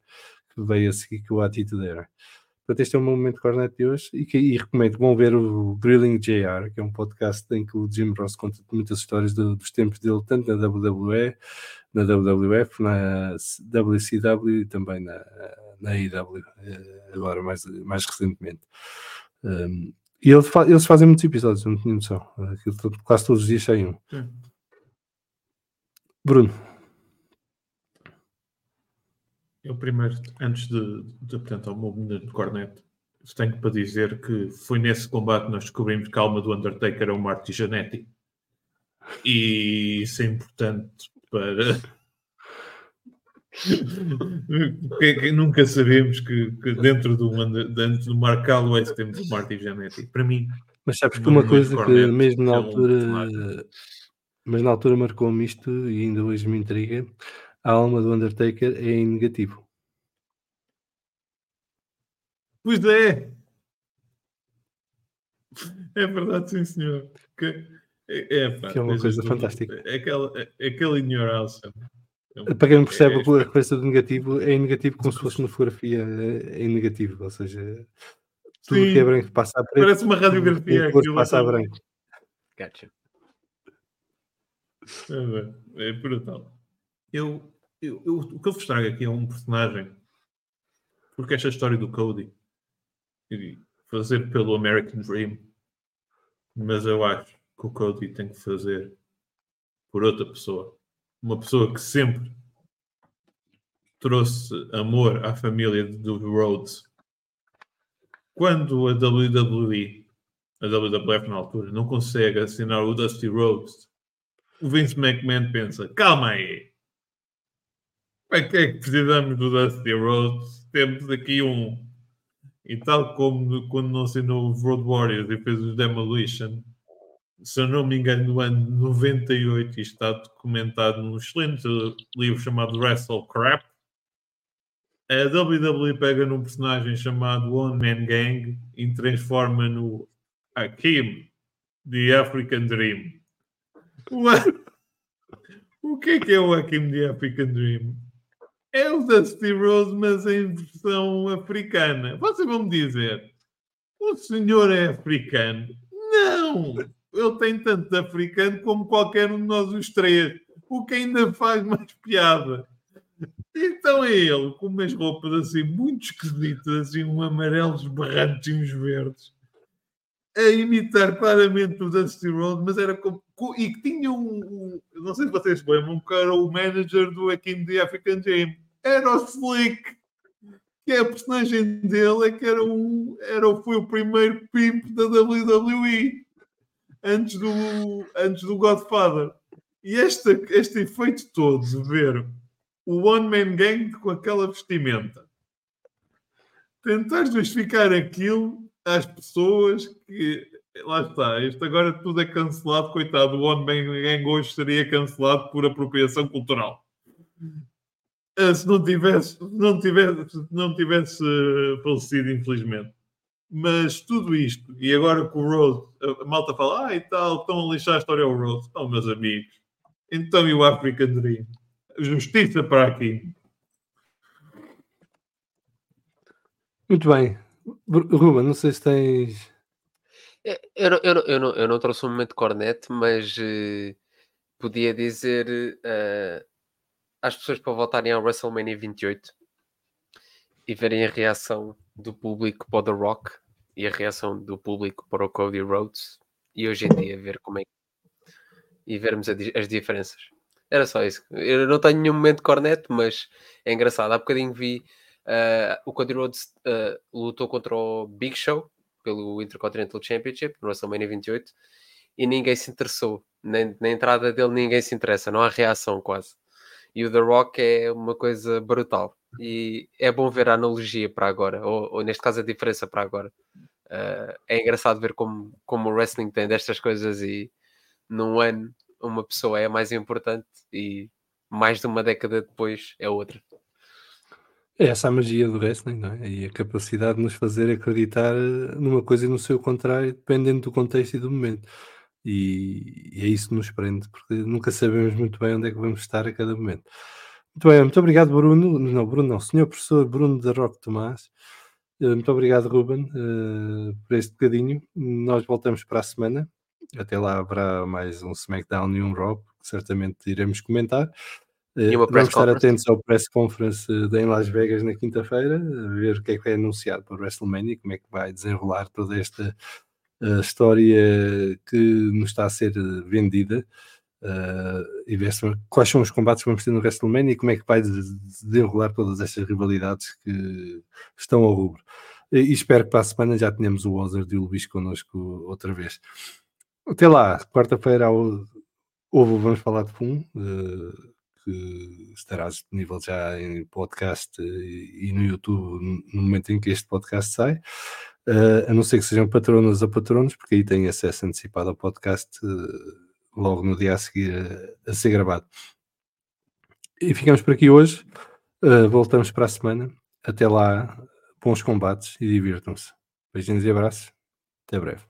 E: Que veio a seguir com o Attitude Era. Portanto, este é o meu momento cornet de hoje e, que, e recomendo que vão ver o Grilling JR, que é um podcast em que o Jim Ross conta muitas histórias do- dos tempos dele, tanto na WWE, na WWF, na WCW e também na, na AEW, eh, agora mais, mais recentemente. Um, e ele fa- eles fazem muitos episódios, eu não tinha noção. Aquilo quase todos os dias sai um.
F: Sim.
E: Bruno,
F: Eu primeiro, antes de, de apresentar o meu momento de cornet, tenho para dizer que foi nesse combate que nós descobrimos que a alma do Undertaker é o Marty Jannetty. E isso é importante para. que, que nunca sabemos que, que dentro do, dentro do Mark Calloway temos o Marty Jannetty. Para mim,
E: mas sabes que uma coisa que
F: corneto,
E: mesmo na
F: é um
E: altura, mas na altura marcou-me isto e ainda hoje me intriga, a alma do Undertaker é em negativo.
F: Pois é! É verdade, sim, senhor. Que é, é, pá,
E: Que é uma coisa fantástica.
F: Aquela, aquele in your house. é um-
E: Para quem não percebe
F: é-
E: a referência do negativo, é em negativo como se fosse uma fotografia eh, em negativo, ou seja, tudo
F: Sim.
E: que é branco passa a preto,
F: Parece uma
E: tudo que
F: radiografia
E: cor
F: aquilo.
E: passa a branco.
G: Gotcha.
F: É, é brutal. Eu, eu, eu- o que eu vos trago aqui é um personagem. Porque esta história do Cody e fazer pelo American Dream, mas eu acho que o Cody tem que fazer por outra pessoa. Uma pessoa que sempre trouxe amor à família do Rhodes. Quando a WWE, a WWF na altura, não consegue assinar o Dusty Rhodes, o Vince McMahon pensa: calma aí, para que é que precisamos do Dusty Rhodes? Temos aqui um. E tal como quando não assinou os Road Warriors e fez os Demolition, se eu não me engano, no ano 98, isto está documentado num excelente livro chamado Wrestle Crap. A WWE pega num personagem chamado One Man Gang e transforma no Hakim, The African Dream. O que é que é o Hakim The African Dream? É o Dusty Rose, mas em versão africana. Vocês vão me dizer, o senhor é africano? Não! Ele tem tanto de africano como qualquer um de nós os três. O que ainda faz mais piada. Então é ele, com umas roupas assim muito esquisitas, assim, um amarelos berrantes e uns verdes a imitar claramente o Dusty Rhodes, mas era como, co- e que tinha um, um- não sei se vocês lembram, que era o manager do Akim the African Dream. Era o Slick, que é a personagem dele, é que era um, era, foi o primeiro pimp da WWE antes do, antes do Godfather. E este, este efeito todo de ver o One Man Gang com aquela vestimenta tentar justificar aquilo às pessoas que lá está, isto agora tudo é cancelado, coitado, o One Man Gang hoje seria cancelado por apropriação cultural. Ah, Se não tivesse, se não tivesse, se não tivesse eh, falecido, infelizmente. Mas tudo isto, e agora com o Rose, a- malta fala, ah, e tal, estão a lixar a história ao Rose. Então, meus amigos, então e o African Dream? Justiça para aqui.
E: Muito bem. Ruben, não sei se tens.
G: É, Eu não, eu, não, eu, não, eu não trouxe um momento cornet, mas eh, podia dizer eh, às pessoas para voltarem ao WrestleMania 28 e verem a reação do público para o The Rock e a reação do público para o Cody Rhodes e hoje em dia ver como é que e vermos as diferenças. Era só isso. Eu não tenho nenhum momento cornet, mas é engraçado. Há bocadinho vi eh, o Cody Rhodes eh, lutou contra o Big Show pelo Intercontinental Championship no WrestleMania 28 e ninguém se interessou. Nem, na entrada dele ninguém se interessa, não há reação quase. E o The Rock é uma coisa brutal. E é bom ver a analogia para agora, ou, ou neste caso a diferença para agora. Uh, é engraçado ver como, como o wrestling tem destas coisas e num ano uma pessoa é mais importante e mais de uma década depois é outra.
E: É essa a magia do wrestling, não é? E a capacidade de nos fazer acreditar numa coisa e no seu contrário, dependendo do contexto e do momento. E, e é isso que nos prende, porque nunca sabemos muito bem onde é que vamos estar a cada momento. Muito bem, muito obrigado, Bruno. Não, Bruno, não, senhor professor Bruno da Roque Tomás. Eh, muito obrigado, Ruben, uh, por este bocadinho. Nós voltamos para a semana. Até lá haverá mais um SmackDown e um Raw, que certamente iremos comentar.
G: E press
E: Vamos estar atentos ao press conference em Las Vegas na quinta-feira, ver o que é que é anunciado para o WrestleMania, como é que vai desenrolar toda esta uh, história que nos está a ser vendida. Uh, e ver quais são os combates que vamos ter no WrestleMania e como é que vai desenrolar todas estas rivalidades que estão ao rubro. E, espero que para a semana já tenhamos o Ozard e o Luís connosco outra vez. Até lá, quarta-feira ao Ovo vamos falar de FUM. Uh, que estará disponível já em podcast e, no YouTube no momento em que este podcast sai. Uh, a não ser que sejam patronas ou patronos, porque aí têm acesso antecipado ao podcast uh, logo no dia a seguir a, a, ser gravado. E ficamos por aqui hoje. Uh, voltamos para a semana. Até lá, bons combates e divirtam-se. Beijinhos e abraços. Até breve.